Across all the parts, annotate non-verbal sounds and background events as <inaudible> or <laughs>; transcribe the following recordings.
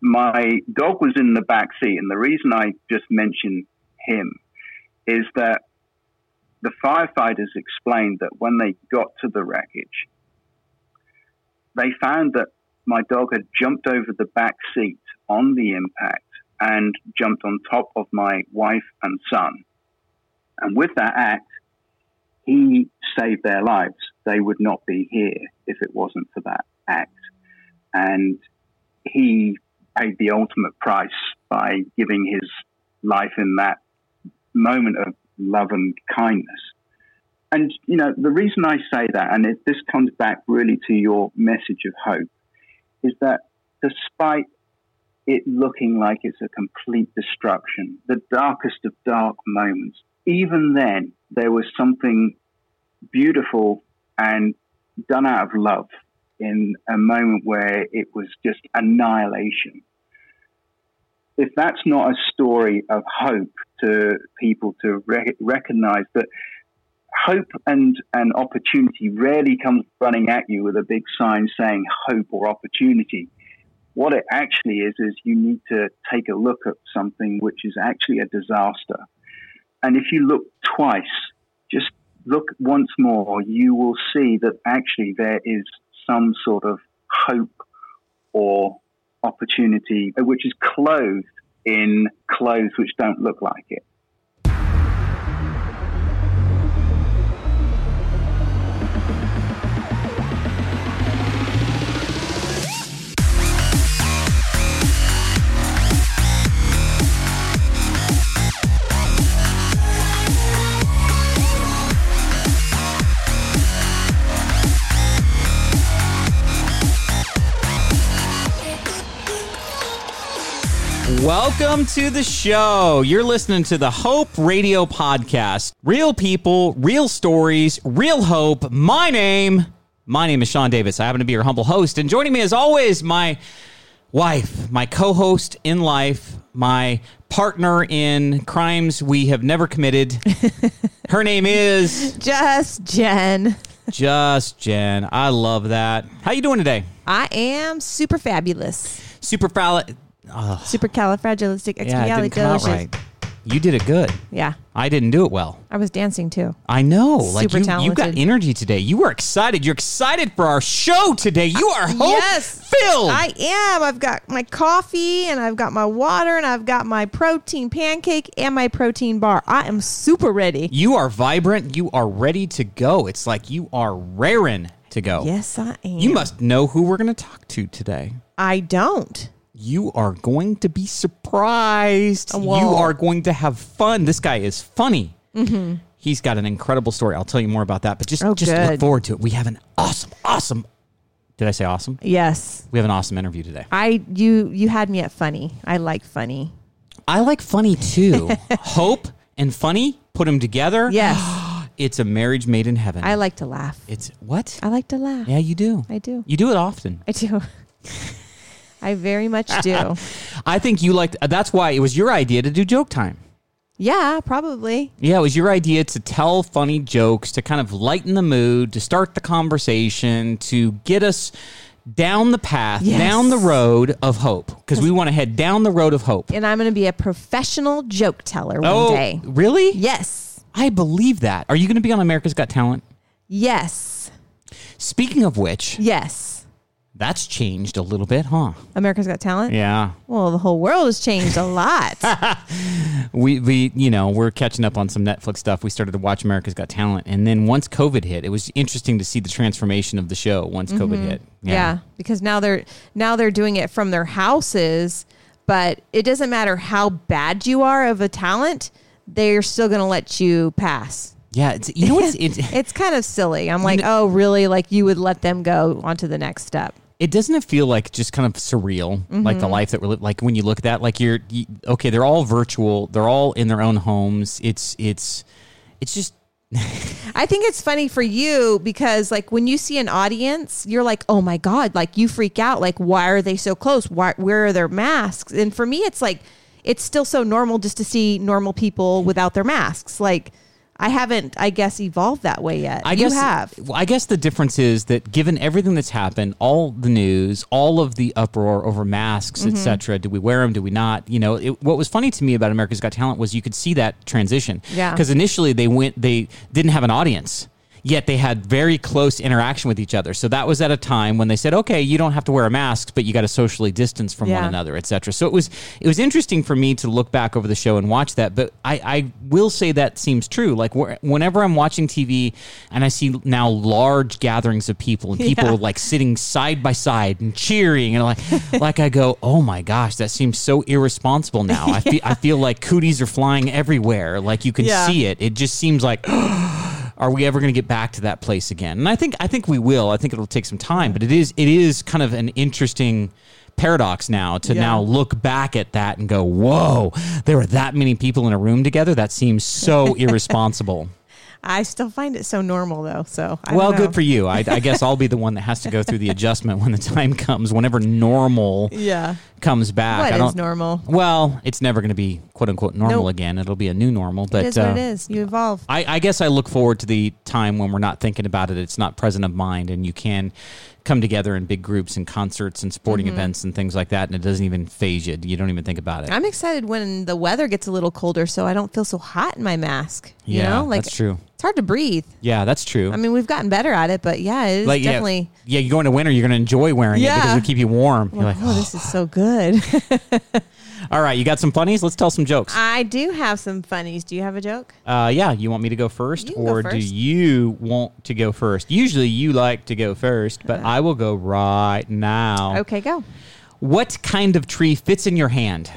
my dog was in the back seat, and the reason I just mentioned him is that the firefighters explained that when they got to the wreckage, they found that my dog had jumped over the back seat on the impact and jumped on top of my wife and son. And with that act, he saved their lives. They would not be here if it wasn't for that act. And he paid the ultimate price by giving his life in that moment of love and kindness. And, you know, the reason I say that, and it, this comes back really to your message of hope, is that despite it looking like it's a complete destruction, the darkest of dark moments, even then, there was something beautiful and done out of love in a moment where it was just annihilation. If that's not a story of hope to people to re- recognize that hope and, and opportunity rarely comes running at you with a big sign saying hope or opportunity. What it actually is, is you need to take a look at something which is actually a disaster. And if you look twice, just look once more, you will see that actually there is some sort of hope or opportunity uh, which is clothed in clothes which don't look like it. Welcome to the show. You're listening to the Hope Radio Podcast. Real people, real stories, real hope. My name, my name is Sean Davis. I happen to be your humble host. And joining me as always, my wife, my co-host in life, my partner in crimes we have never committed. <laughs> Her name is Just Jen. Just Jen. I love that. How you doing today? I am super fabulous. Super foul. Super califragilistic Yeah, it didn't come out right. You did it good. Yeah. I didn't do it well. I was dancing too. I know. Like Super you, you got talented. energy today. You were excited. You're excited for our show today. You are uh, hope Yes. filled. I am. I've got my coffee and I've got my water and I've got my protein pancake and my protein bar. I am super ready. you are vibrant. You are ready to go. It's like you are raring to go. Yes, I am. You must know who we're going to talk to today. I don't. You are going to be surprised. You are going to have fun. This guy is funny. Mm-hmm. He's got an incredible story. I'll tell you more about that. But just, Oh, just look forward to it. We have an awesome, awesome. Did I say awesome? Yes. We have an awesome interview today. I you you had me at funny. I like funny. I like funny too. <laughs> Hope and funny, put them together. Yes. <gasps> It's a marriage made in heaven. I like to laugh. It's what? I like to laugh. Yeah, you do. I do. You do it often. I do. <laughs> I very much do. <laughs> I think you liked. That's why it was your idea to do joke time. yeah, probably. Yeah, it was your idea to tell funny jokes, to kind of lighten the mood, to start the conversation, to get us down the path, Yes. down the road of hope, because we want to head down the road of hope. And I'm going to be a professional joke teller one oh, day. really? Yes. I believe that. Are you going to be on America's Got Talent? Yes. Speaking of which, Yes. That's changed a little bit, huh? America's Got Talent? Yeah. Well, the whole world has changed a lot. <laughs> we we you know we're catching up on some Netflix stuff. We started to watch America's Got Talent, and then once COVID hit, it was interesting to see the transformation of the show once COVID hit. Mm-hmm. yeah. because now they're now they're doing it from their houses, but it doesn't matter how bad you are of a talent, they're still going to let you pass. yeah. It's you know what's <laughs> it, It's kind of silly. I'm like, "Oh, really? Like you would let them go on to the next step?" It doesn't it feel like just kind of surreal, like Mm-hmm. the life that we're li- like when you look at that, like you're you, okay. They're all virtual. They're all in their own homes. It's it's it's just <laughs> I think it's funny for you because like when you see an audience, you're like, "Oh my god!" Like you freak out. Like, why are they so close? Why? Where are their masks? And for me, it's like it's still so normal just to see normal people without their masks. Like, I haven't, I guess, evolved that way yet. I you guess have. I guess the difference is that given everything that's happened, all the news, all of the uproar over masks, Mm-hmm. etc. Do we wear them? Do we not? You know, it, what was funny to me about America's Got Talent was you could see that transition. Yeah. Because initially they went, they didn't have an audience. Yet they had very close interaction with each other. So that was at a time when they said, "Okay, you don't have to wear a mask, but you got to socially distance from one Yeah. another, etc." So it was it was interesting for me to look back over the show and watch that. But I, I will say that seems true. Like wh- whenever I'm watching TV and I see now large gatherings of people and people <laughs> Yeah. like sitting side by side and cheering and like <laughs> like I go, "Oh my gosh, that seems so irresponsible now." I feel I feel like cooties are flying everywhere. Like you can Yeah. see it. It just seems like <gasps> <laughs> are we ever going to get back to that place again? And I think I think we will. I think it'll take some time, but it is it is kind of an interesting paradox now to Yeah. now look back at that and go, "Whoa, there were that many people in a room together. That seems so <laughs> irresponsible." I still find it so normal though. So I well, good for you. I, I guess I'll be the <laughs> one that has to go through the adjustment when the time comes, whenever normal Yeah. comes back. What I don't, normal? Well, it's never going to be quote unquote normal Nope. again. It'll be a new normal. But it is what uh, it is. You evolve. I, I guess I look forward to the time when we're not thinking about it. It's not present of mind, and you can come together in big groups and concerts and sporting Mm-hmm. events and things like that, and it doesn't even phase you. You don't even think about it. I'm excited when the weather gets a little colder, so I don't feel so hot in my mask. You yeah, know, like that's true. it's hard to breathe. Yeah, that's true. I mean, we've gotten better at it, but yeah, it is like, definitely. yeah, yeah, you go into winter, you're going to enjoy wearing it because it'll keep you warm. You're like, oh, this is so good. <laughs> all right, you got some funnies? Let's tell some jokes. I do have some funnies. Do you have a joke? Uh, yeah, you want me to go first, You can go or do first. you want to go first? Usually, you like to go first, but I will go right now. Okay, go. What kind of tree fits in your hand?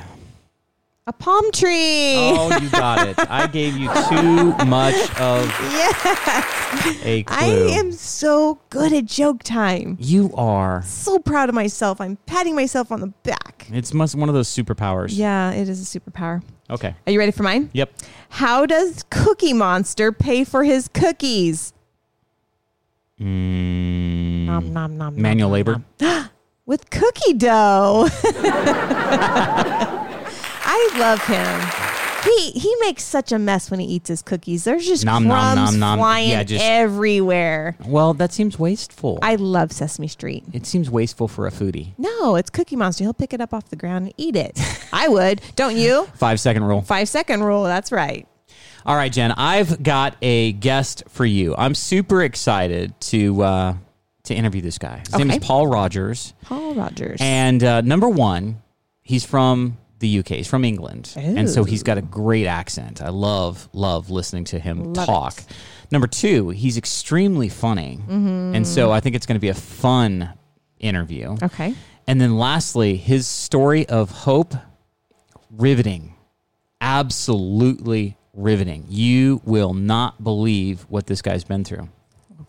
A palm tree. Oh, you got it. I gave you too much of yes. a clue. I am so good at joke time. You are. So proud of myself. I'm patting myself on the back. It's must one of those superpowers. Yeah, it is a superpower. Okay. Are you ready for mine? Yep. How does Cookie Monster pay for his cookies? Mm, Nom, nom, nom, manual labor. <gasps> With cookie dough. <laughs> I love him. He he makes such a mess when he eats his cookies. There's just Nom, nom, crumbs nom, nom. flying Yeah, just- everywhere. Well, that seems wasteful. I love Sesame Street. it seems wasteful for a foodie. No, it's Cookie Monster. He'll pick it up off the ground and eat it. I would, don't you? <laughs> Five second rule. Five second rule. That's right. All right, Jen. I've got a guest for you. I'm super excited to uh, to interview this guy. His name is Okay. Paul Rogers, Paul Rogers. and uh, number one, he's from the UK. He's from England, and so he's got a great accent. I love love listening to him Love talk. it. Number two, he's extremely funny, mm-hmm. and so I think it's going to be a fun interview. okay. And then lastly, his story of hope, riveting. Absolutely riveting. You will not believe what this guy's been through.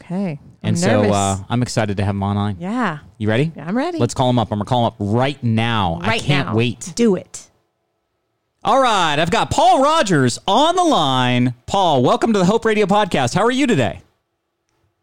Okay. I'm And nervous. so uh, I'm excited to have him online. yeah. You ready? I'm ready. Let's call him up. I'm going to call him up right now. Right I can't now. wait. Do it. All right. I've got Paul Rogers on the line. Paul, welcome to the Hope Radio podcast. How are you today?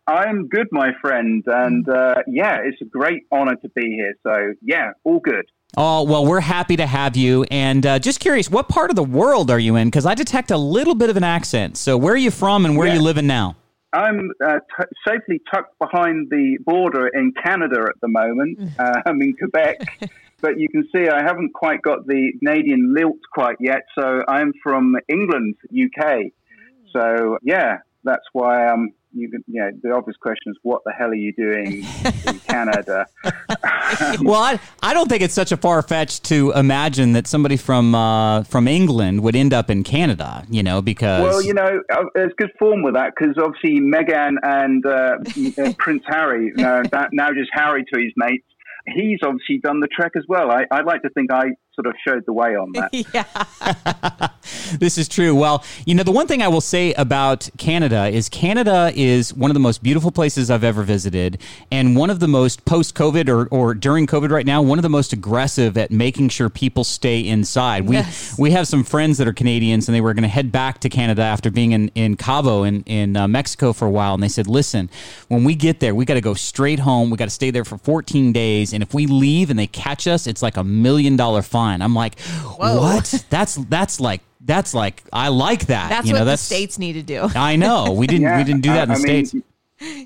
I'm good, my friend, and uh, yeah, it's a great honor to be here. So yeah, all good. Oh, well, we're happy to have you. And uh, just curious, what part of the world are you in? Because I detect a little bit of an accent. So where are you from and where are you living now? I'm uh, t- safely tucked behind the border in Canada at the moment. <laughs> Uh, I'm in Quebec, <laughs> but you can see I haven't quite got the Canadian lilt quite yet. So I'm from England, UK. So yeah, that's why um, you can, yeah. The obvious question is, what the hell are you doing in <laughs> Canada? <laughs> well, I, I don't think it's such a far fetched to imagine that somebody from uh, from England would end up in Canada. You know, because Well, you know, uh, there's good form with that because obviously Meghan and uh, uh, <laughs> Prince Harry, uh, that, now just Harry to his mates, he's obviously done the trek as well. I, I like to think I sort of showed the way on that. <laughs> yeah. <laughs> this is true. Well, you know, the one thing I will say about Canada is Canada is one of the most beautiful places I've ever visited, and one of the most post COVID or, or during COVID right now, one of the most aggressive at making sure people stay inside. We Yes. we have some friends that are Canadians, and they were going to head back to Canada after being in in Cabo in in uh, Mexico for a while, and they said, "Listen, when we get there, we got to go straight home. We got to stay there for 14 days, and if we leave and they catch us, it's like a million dollar fine." I'm like, "What? That's that's like." That's like I like that. That's you what know, the states need to do. I know we didn't Yeah, we didn't do that in the I- I mean, states.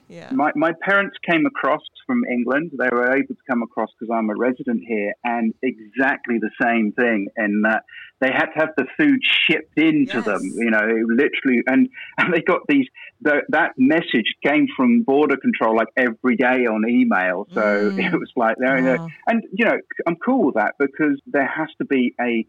yeah. My, my parents came across from England. They were able to come across because I'm a resident here, and exactly the same thing. And that they had to have the food shipped into Yes. them. You know, literally, and <laughs> and they got these. The, that message came from border control like every day on email. So <laughs> Mm. it was like there, Wow. and you know, I'm cool with that because there has to be a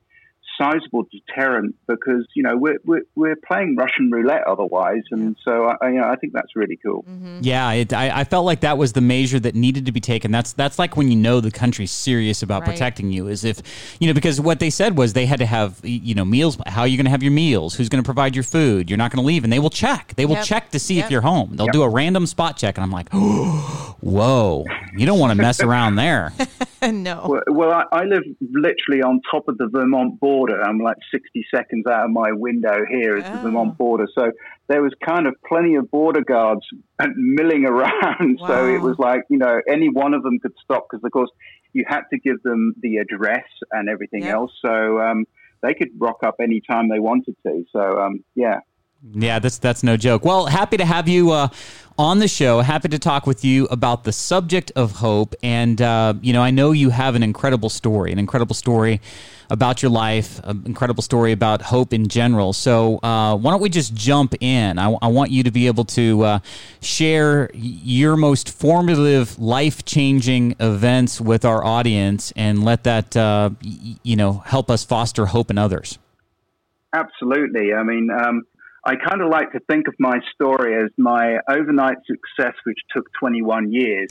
sizable deterrent because you know we're we're, we're playing Russian roulette otherwise, and so I, I- you know I think that's really cool. Mm-hmm. Yeah, it, I, I felt like that was the measure that needed to be taken. That's that's like when you know the country's serious about Right. protecting you, is if you know because what they said was they had to have you know meals. How are you going to have your meals? Who's going to provide your food? You're not going to leave, and they will check. They will Yep. check to see Yep. if you're home. They'll Yep. do a random spot check, and I'm like, <gasps> whoa, you don't want to mess around there. <laughs> no. Well, well I, I live literally on top of the Vermont border. I'm like 60 seconds out of my window here is the Oh. Vermont border. So there was kind of plenty of border guards <laughs> milling around. So it was like, you know, any one of them could stop because, of course, you had to give them the address and everything Yep. else. So um, they could rock up anytime they wanted to. So, um, yeah. Yeah, that's that's no joke. Well, happy to have you uh, on the show. Happy to talk with you about the subject of hope. And uh, you know, I know you have an incredible story, an incredible story about your life, an incredible story about hope in general. So uh, why don't we just jump in? I, I want you to be able to uh, share your most formative, life changing events with our audience, and let that uh, y- you know help us foster hope in others. Absolutely. I mean, um, I kind of like to think of my story as my overnight success, which took 21 years.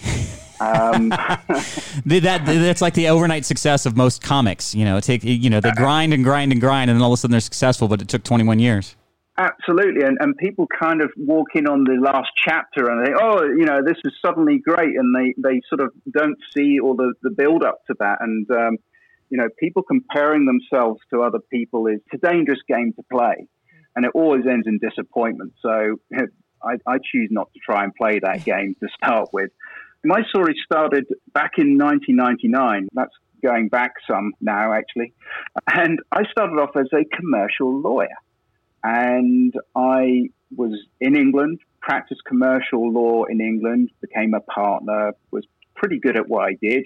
Um, <laughs> that that's like the overnight success of most comics. You know, it take you know they grind and grind and grind, and then all of a sudden they're successful. But it took 21 years. absolutely. And, and people kind of walk in on the last chapter and they, oh, you know, this is suddenly great. And they, they sort of don't see all the, the build up to that. And, um, you know, people comparing themselves to other people is it's a dangerous game to play. And it always ends in disappointment. So <laughs> I, I choose not to try and play that <laughs> game to start with. My story started back in 1999. That's going back some now, actually. And I started off as a commercial lawyer. And I was in England, practiced commercial law in England, became a partner, was pretty good at what I did.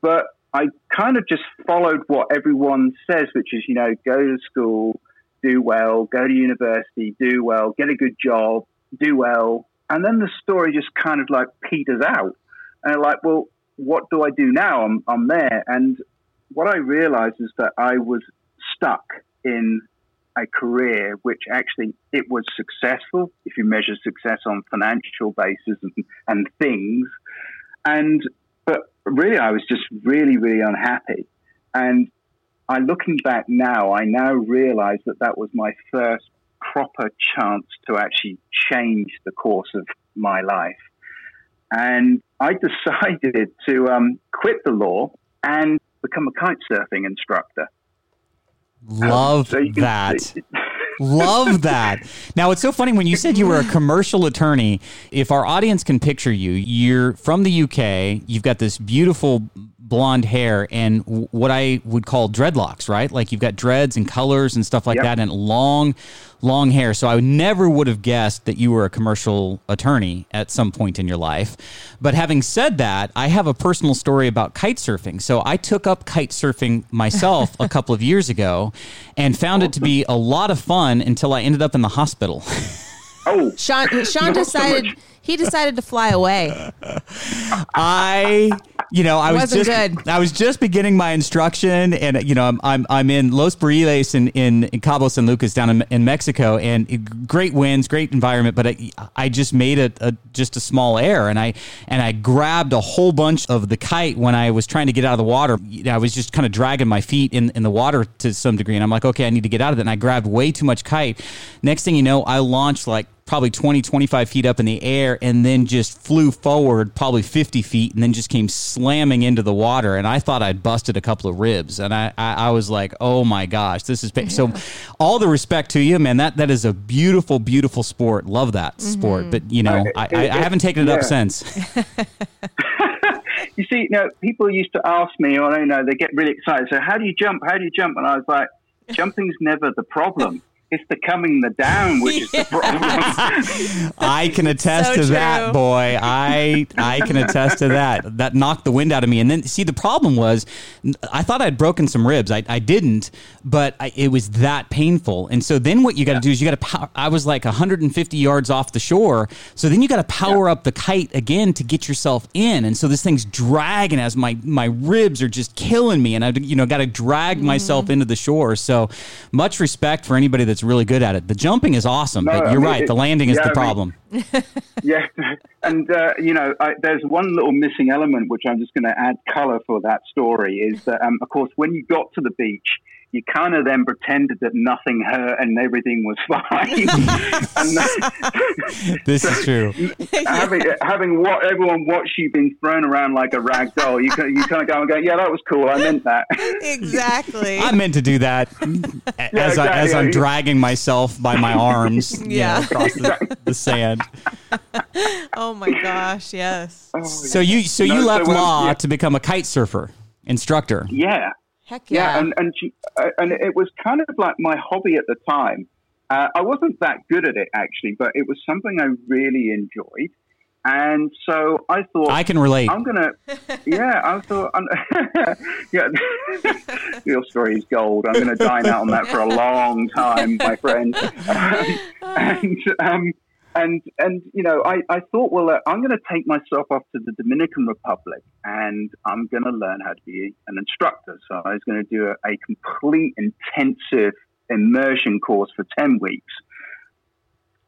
But I kind of just followed what everyone says, which is, you know, go to school, do well, go to university, do well, get a good job, do well. And then the story just kind of like peters out. And like, well, what do I do now? I'm, I'm there. And what I realized is that I was stuck in a career which actually it was successful if you measure success on financial basis and, and things. And but really I was just really, really unhappy. And I looking back now, I now realize that that was my first proper chance to actually change the course of my life. And I <laughs> decided to um, quit the law and become a kite surfing instructor. Love So can that. <laughs> Love that. Now, it's so funny when you said you were a commercial attorney. If our audience can picture you, you're from the UK, you've got this beautiful blonde hair and w- what I would call dreadlocks, right? Like you've got dreads and colors and stuff like Yep. that and long, long hair. So I never would have guessed that you were a commercial attorney at some point in your life. But having said that, I have a personal story about kite surfing. So I took up kite surfing myself a couple of years ago and found it to be a lot of fun until I ended up in the hospital. <laughs> oh, Sean Sean Not so decided much. He decided to fly away. I, you know, I was Wasn't just, good. I was just beginning my instruction, and you know, I'm I'm, I'm in Los Barriles in, in, in Cabo San Lucas down in, in Mexico, and it- great winds, great environment, but I, I just made a, a just a small error, and I and I grabbed a whole bunch of the kite when I was trying to get out of the water. I was just kind of dragging my feet in in the water to some degree, and I'm like, okay, I need to get out of it, and I grabbed way too much kite. Next thing you know, I launched like probably 20, 25 feet up in the air and then just flew forward probably 50 feet and then just came slamming into the water. And I thought I'd busted a couple of ribs. And I, I, I was like, oh my gosh, this is. Pa-. So, all the respect to you, man. That That is a beautiful, beautiful sport. Love that mm-hmm. sport. But, you know, I, I, I haven't taken it up since. <laughs> <laughs> you see, you know, people used to ask me, or I don't know, they get really excited. So, how do you jump? How do you jump? And I was like, <laughs> jumping's never the problem. It's the coming the down which is the <laughs> problem. I can attest So to true. that, boy. I I can attest to that. That knocked the wind out of me. And then see, the problem was, I thought I'd broken some ribs. I, I didn't, but I, it was that painful. And so then what you got to do is you got to. Pow- I was like 150 yards off the shore. So then you got to power up the kite again to get yourself in. And so this thing's dragging as my my ribs are just killing me, and I you know got to drag Mm-hmm. myself into the shore. So much respect for anybody that's really good at it. The jumping is awesome, No, but you're right. it- the landing is yeah, the problem. <laughs> yeah, and uh, you know, I, there's one little missing element which I'm just going to add color for that story is that, um, of course, when you got to the beach, you kind of then pretended that nothing hurt and everything was <laughs> fine. and that, <laughs> This is true. having having what everyone watched you being thrown around like a rag doll, you kind you kind of go and go, yeah, that was cool. I meant that. exactly. I meant to do that as, I, as I'm dragging myself by my arms you know, across the, the sand. <laughs> oh my gosh, yes. So you so you No, so left when- law yeah. to become a kite surfer instructor. Yeah. Heck Yeah, yeah. and and she- uh, and it was kind of like my hobby at the time. Uh, I wasn't that good at it actually, but it was something I really enjoyed, and so I thought I can relate. I'm gonna. Yeah, I thought. I'm, <laughs> yeah, <laughs> your story is gold. I'm gonna dine out on that for a long time, my friend. And um, and and you know, I, I thought, well, uh, I'm going to take myself off to the Dominican Republic, and I'm going to learn how to be an instructor. So I was going to do a, a complete intensive immersion course for ten weeks.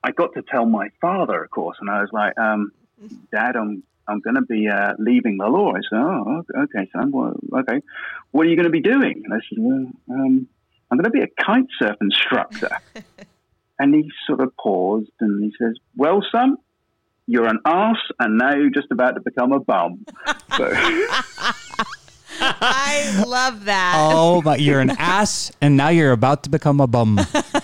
I got to tell my father, of course, and I was like, um, "Dad, I'm I'm going to be uh, leaving the law." I said, "Oh, okay, son. Well, okay. What are you going to be doing?" And I said, "Well, um, I'm going to be a kite surf instructor." <laughs> and he sort of paused and he says, "Well, son." You're an ass, and now you're just about to become a bum. <laughs> So, I love that. oh, but you're an ass, and now you're about to become a bum.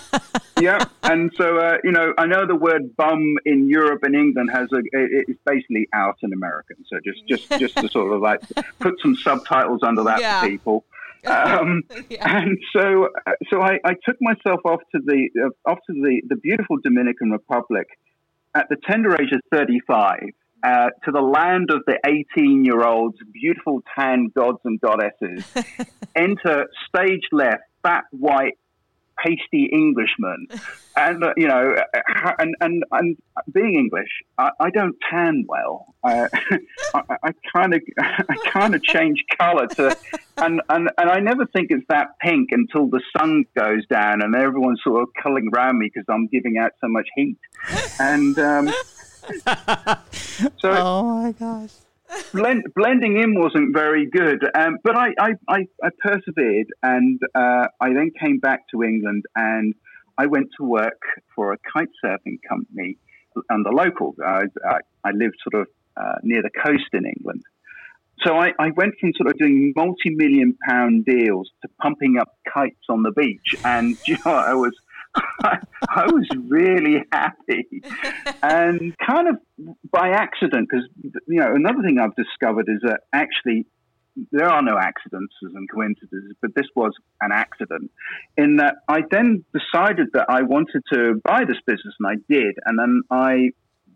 <laughs> yeah, and so uh, you know, I know the word "bum" in Europe and England has a it- it's basically out in American. So just just just to sort of like put some subtitles under that Yeah. for people. <laughs> Um, <laughs> Yeah. And so uh, so I, I took myself off to the uh, off to the the beautiful Dominican Republic at the tender age of thirty five. Uh, to the land of the 18 year olds, beautiful tan gods and goddesses, <laughs> enter stage left, fat, white, pasty Englishman, and uh, you know, uh, and and and being English, I, I don't tan well. Uh, I kind <laughs> of I kind of <laughs> change colour to, and, and and I never think it's that pink until the sun goes down and everyone's sort of culling around me because I'm giving out so much heat, and um, <laughs> so oh my gosh. Blend, blending in wasn't very good, um, but I, I, I, I persevered, and uh, I then came back to England, and I went to work for a kite surfing company and the local. I, I, I lived sort of uh, near the coast in England. So I, I went from sort of doing multi-million pound deals to pumping up kites on the beach, and <laughs> you know, I was <laughs> I was really happy, and kind of by accident, because you know another thing I've discovered is that actually there are no accidents and coincidences, but this was an accident. In that I then decided that I wanted to buy this business, and I did, and then I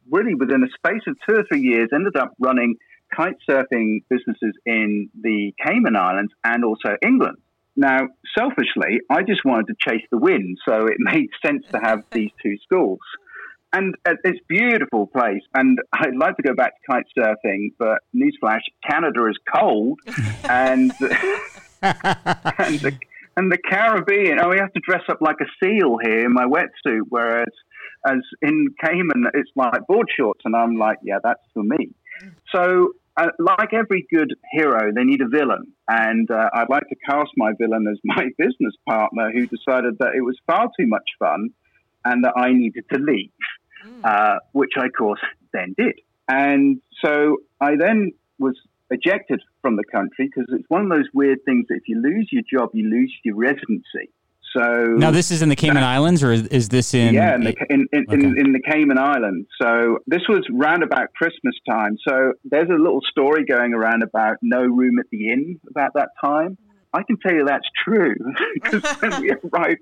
really within a space of two or three years ended up running kite surfing businesses in the Cayman Islands and also England. Now, selfishly, I just wanted to chase the wind, so it <laughs> made sense to have these <laughs> two schools. And uh, it's a beautiful place, and I'd like to go back to kite surfing, but newsflash, Canada is cold, and <laughs> and the, and the Caribbean, oh, we have to dress up like a seal here in my wetsuit, whereas as in Cayman, it's like board shorts, and I'm like, yeah, that's for me. So, uh, like every good hero, they need a villain. And uh, I'd like to cast my villain as my <laughs> business partner who decided that it was far too much fun and that I needed to leave, uh, which I, of course, then did. And so I then was ejected from the country because it's one of those weird things that if you lose your job, you lose your residency. So Now this is in the Cayman Islands, or is, is this in? yeah, in the, in, in, in, in the Cayman Islands. So this was round about Christmas time. So there's a little story going around about no room at the inn about that time. I can tell you that's true <laughs> because when we <laughs> arrived,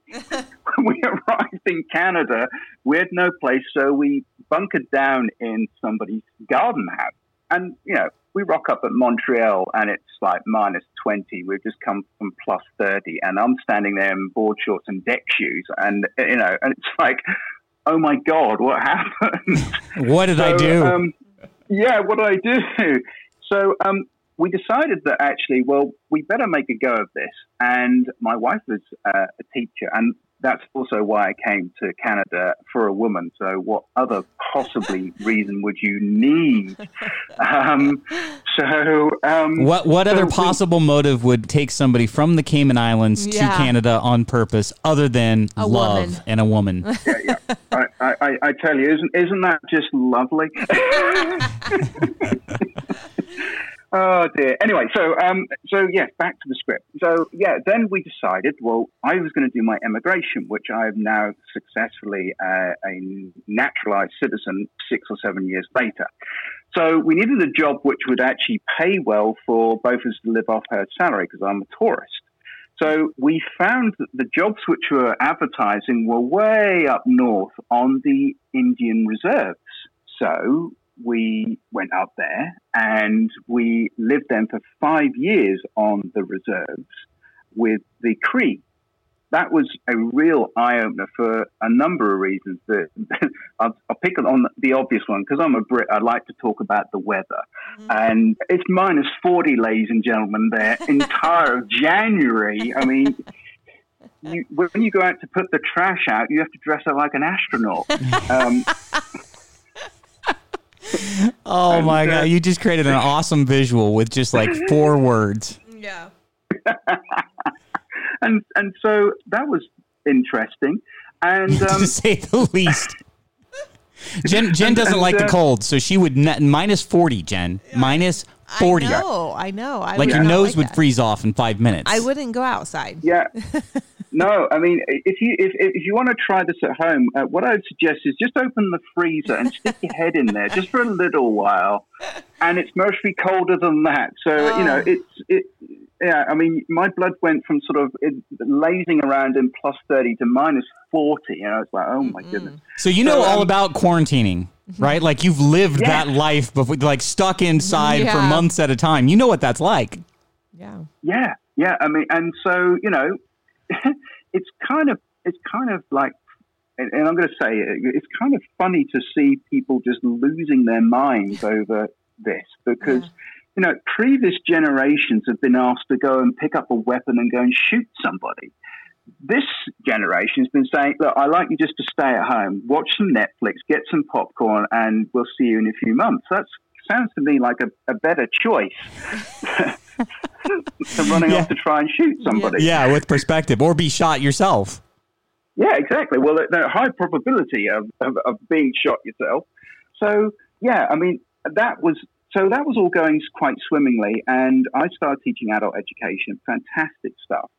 when we arrived in Canada, we had no place, so we bunkered down in somebody's garden house. And you know, we rock up at Montreal and it's like minus twenty. We've just come from plus thirty, and I'm standing there in board shorts and deck shoes, and you know, and it's like, oh my god, what happened? <laughs> What did I do? Um, yeah, what did I do? So um, we decided that actually, well, we better make a go of this. And my wife was uh, a teacher, and that's also why I came to Canada for a woman. So, what other possibly <laughs> reason would you need? Um, so, um, what what so other we- possible motive would take somebody from the Cayman Islands to Canada on purpose other than A love woman. and a woman? <laughs> I, I, I- I tell you, isn't isn't that just lovely? <laughs> oh dear. Anyway, so um, so yes, back to the script. So yeah, then we decided. Well, I was going to do my emigration, which I've now successfully uh, a naturalized citizen six or seven years later. So we needed a job which would actually pay well for both of us to live off her salary because I'm a tourist. So we found that the jobs which were advertising were way up north on the Indian reserves. So we went up there and we lived then for five years on the reserves with the Cree. That was a real eye opener for a number of reasons. That <laughs> I'll, I'll pick on the obvious one because I'm a Brit. I like to talk about the weather, and it's minus forty, ladies and gentlemen. There, <laughs> entire of January. I mean, you, when you go out to put the trash out, you have to dress up like an astronaut. <laughs> Um, <laughs> Oh And, my god! You just created an awesome visual with just like <laughs> four words. Yeah. <laughs> and and so that was interesting. And um, to say the least. Jen Jen doesn't and, like the uh, cold, so she would net minus forty. Jen minus forty. I know. I know. I Like would your nose like would that. freeze off in five minutes. I wouldn't go outside. yeah, no, I mean, if you if, if you want to try this at home, uh, what I would suggest is just open the freezer and stick your head in there just for a little while, and it's mostly colder than that. So you know, Oh. it's it. Yeah, I mean, my blood went from sort of it, lazing around in plus thirty to minus forty, and I was like, oh my goodness. So you know So, all um, about quarantining, right? Like you've lived Yeah. that life before, like stuck inside for months at a time. You know what that's like. Yeah. Yeah, yeah. I mean, and so you know, it's kind of it's kind of like, and, and I'm going to say it, it's kind of funny to see people just losing their minds over this because. You know, previous generations have been asked to go and pick up a weapon and go and shoot somebody. This generation has been saying, "Look, I like you just to stay at home, watch some Netflix, get some popcorn, and we'll see you in a few months." That sounds to me like a, a better choice <laughs> than running Yeah. off to try and shoot somebody. Yeah, with perspective, or be shot yourself. Yeah, exactly. Well, the, the high probability of, of, of being shot yourself. So, yeah, I mean, that was so that was all going quite swimmingly, and I started teaching adult education. Fantastic stuff.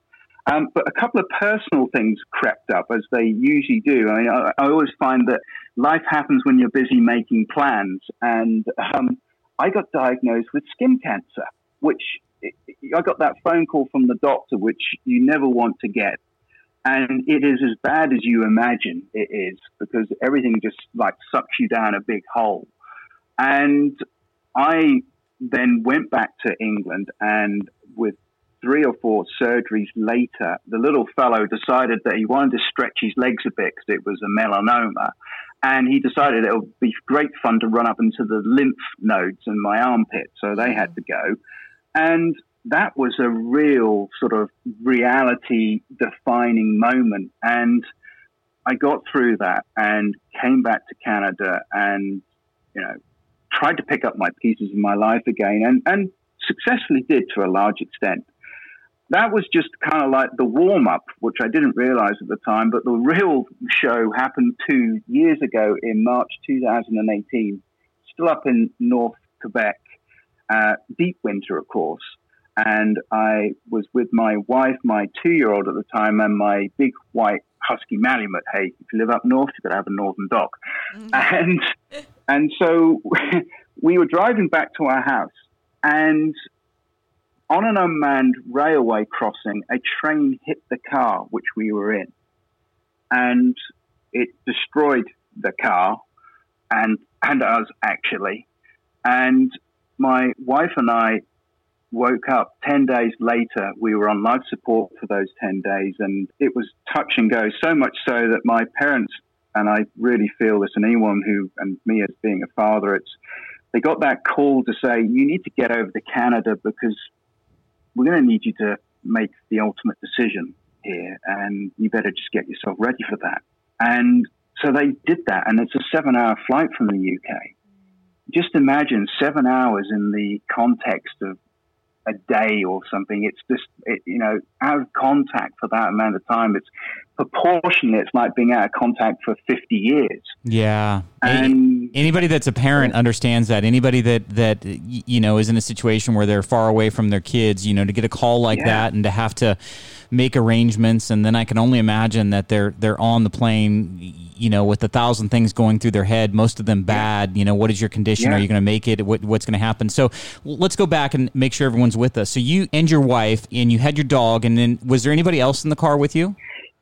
Um, but a couple of personal things crept up, as they usually do. I, mean, I, I always find that life happens when you're busy making plans, and um, I got diagnosed with skin cancer, which I got that phone call from the doctor, which you never want to get and it is as bad as you imagine it is because everything just like sucks you down a big hole. And I then went back to England, and with three or four surgeries later, the little fellow decided that he wanted to stretch his legs a bit because it was a melanoma. And he decided it would be great fun to run up into the lymph nodes in my armpit. So they had to go. And that was a real sort of reality defining moment. And I got through that and came back to Canada and, you know, tried to pick up my pieces of my life again and, and successfully did to a large extent. That was just kind of like the warm up, which I didn't realize at the time, but the real show happened two years ago in March 2018, still up in North Quebec, uh, deep winter, of course and I was with my wife, my two-year-old at the time, and my big white husky Malamute. Hey, if you live up north, you've got to have a northern dog. <laughs> And and so <laughs> we were driving back to our house, and on an unmanned railway crossing, a train hit the car which we were in, and it destroyed the car and and us actually. And my wife and I woke up 10 days later. We were on life support for those 10 days, and it was touch and go, so much so that my parents, and I really feel this, and anyone who, and me as being a father, it's, they got that call to say, you need to get over to Canada because we're going to need you to make the ultimate decision here, and you better just get yourself ready for that. And so they did that, and it's a seven hour flight from the UK. Just imagine seven hours in the context of a day or something. It's just, it, you know, out of contact for that amount of time. It's proportionally, it's like being out of contact for 50 years. Yeah. And Anybody that's a parent understands that. Anybody that that you know is in a situation where they're far away from their kids, you know, to get a call like Yeah. that and to have to make arrangements, and then I can only imagine that they're they're on the plane, you know, with a thousand things going through their head, most of them bad. You know, what is your condition? Yeah. Are you going to make it? What, what's going to happen? So let's go back and make sure everyone's with us. So you and your wife, and you had your dog, and then was there anybody else in the car with you?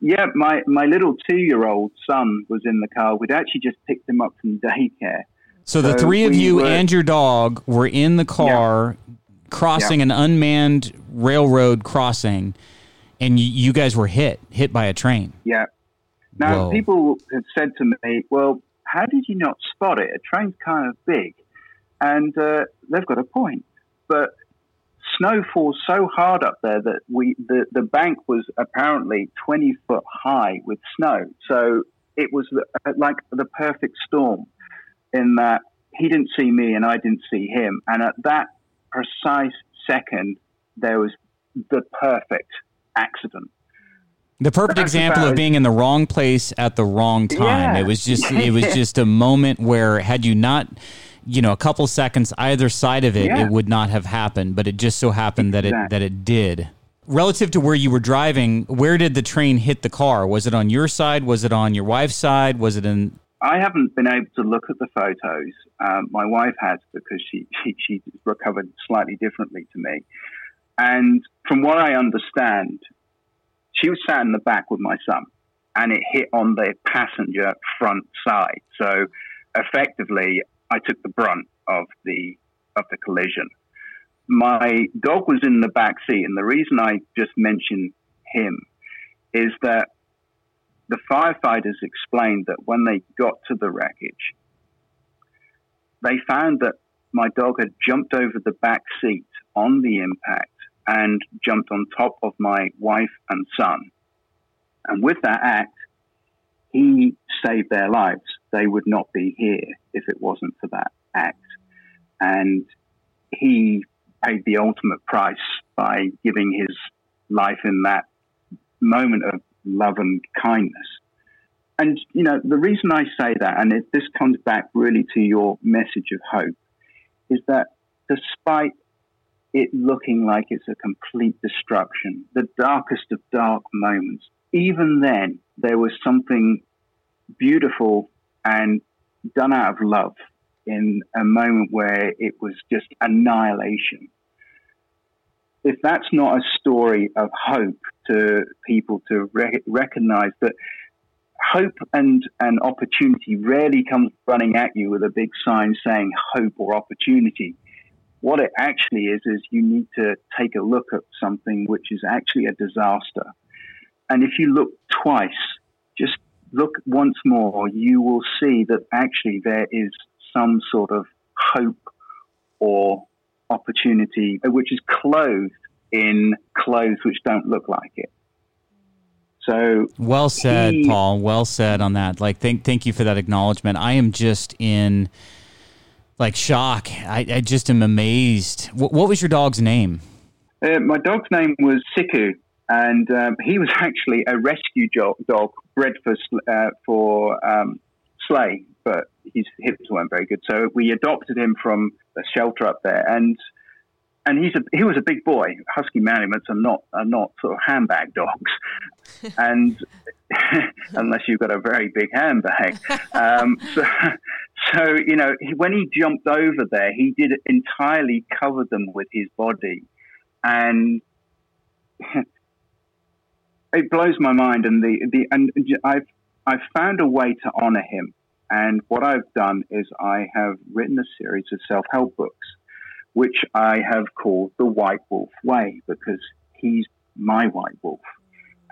yeah, my, my little two year old son was in the car. We'd actually just picked him up from <laughs> daycare. So the So three of we you were- and your dog were in the car crossing an unmanned railroad crossing, and you, you guys were hit hit by a train. Yeah. Now, Whoa. people have said to me, well, how did you not spot it? A train's kind of big. And uh, they've got a point. But snow falls so hard up there that we the, the bank was apparently 20 foot high with snow. So it was the, like the perfect storm in that he didn't see me and I didn't see him. And at that precise second, there was the perfect accident. The perfect example of being in the wrong place at the wrong time. Yeah. It was just it was <laughs> just a moment where had you not you know a couple seconds either side of it Yeah. it would not have happened but it just so happened that it that it did relative to where you were driving where did the train hit the car was it on your side was it on your wife's side was it in I haven't been able to look at the photos. Um, my wife has because she, she she recovered slightly differently to me. And from what I understand, she was sat in the back with my son, and it hit on the passenger front side. So effectively, I took the brunt of the of the collision. My dog was in the back seat, and the reason I just mentioned him is that the firefighters explained that when they got to the wreckage, they found that my dog had jumped over the back seat on the impact and jumped on top of my wife and son. And with that act, he saved their lives. They would not be here if it wasn't for that act. And he paid the ultimate price by giving his life in that moment of love and kindness. And, you know, the reason I say that, and it, this comes back really to your message of hope, is that despite it looking like it's a complete destruction, the darkest of dark moments, even then, there was something beautiful and done out of love in a moment where it was just annihilation. If that's not a story of hope to people to re- recognize that hope and, and opportunity rarely comes running at you with a big sign saying hope or opportunity. What it actually is, is you need to take a look at something which is actually a disaster. And if you look twice, just look once more, you will see that actually there is some sort of hope or opportunity which is clothed in clothes which don't look like it. So Well said, He- Paul. Well said on that. Like, thank thank you for that acknowledgement. I am just in like shock. I, I just am amazed. What, what was your dog's name? uh, my dog's name was Siku, and um, he was <laughs> actually a rescue dog bred for uh, for um, sleigh, but his hips weren't very good, so we adopted him from a shelter up there, and and he's a he was a big boy. Husky Malamutes are not are not sort of handbag dogs, <laughs> and <laughs> unless you've got a very big handbag. Um, <laughs> so, so you know he- when he jumped over there, he did entirely cover them with his body, and it blows my mind. And the the and I've I've found a way to honor him. And what I've done is I have written a series of self help books, which I have called the White Wolf Way because he's my white wolf.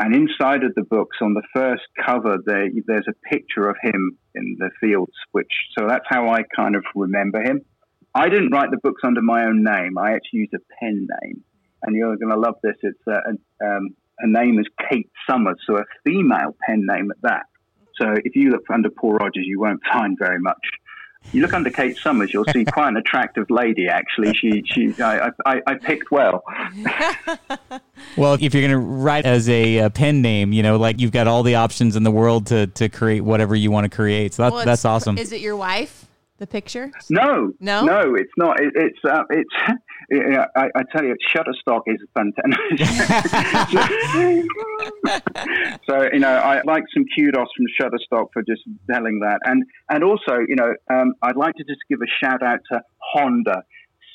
And inside of the books, on the first cover, there, there's a picture of him in the fields, which, so that's how I kind of remember him. I didn't write the books under my own name. I actually used a pen name. And you're going to love this. It's uh, um, her name is Kate Summers, so a female pen name at that. So if you look under Paul Rogers, you won't find very much. You look under Kate Summers, you'll see <laughs> quite an attractive lady. Actually, she, she, I, I, I picked well. <laughs> well, if you're going to write as a, a, pen name, you know, like you've got all the options in the world to to create whatever you want to create. So that, well, that's awesome. Is it your wife? The picture? No, no, no. It's not. It, it's uh, it's. <laughs> I, I, tell you, Shutterstock is fantastic. <laughs> so you know, I like some kudos from Shutterstock for just telling that, and and also you know, um, I'd like to just give a shout out to Honda.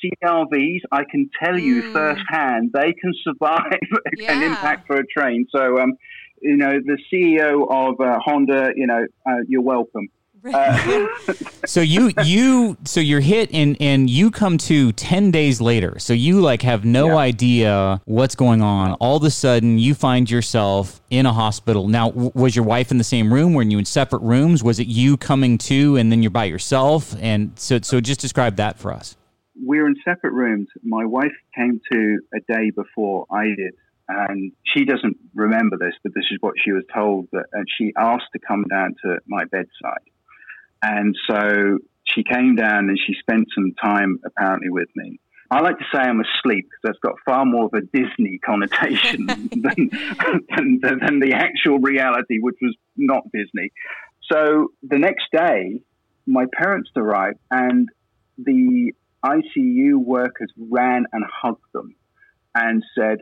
CRVs, I can tell you mm. firsthand, they can survive <laughs> yeah. an impact for a train. So, um, you know, the CEO of uh, Honda, you know, uh, you're welcome. Uh, <laughs> so you you so you're hit and and you come to 10 days later. So you like have no yeah. idea what's going on. All of a sudden you find yourself in a hospital. Now w- was your wife in the same room? Were you in separate rooms? Was it you coming to and then you're by yourself? And so so just describe that for us. We are in separate rooms. My wife came to a day before i did and she doesn't remember this, but this is what she was told. That, and she asked to come down to my bedside. And so she came down and she spent some time apparently with me. I like to say I'm asleep because that's got far more of a Disney <laughs> connotation than, than, than, the actual reality, which was not Disney. So the next day, my parents arrived and the ICU workers ran and hugged them and said,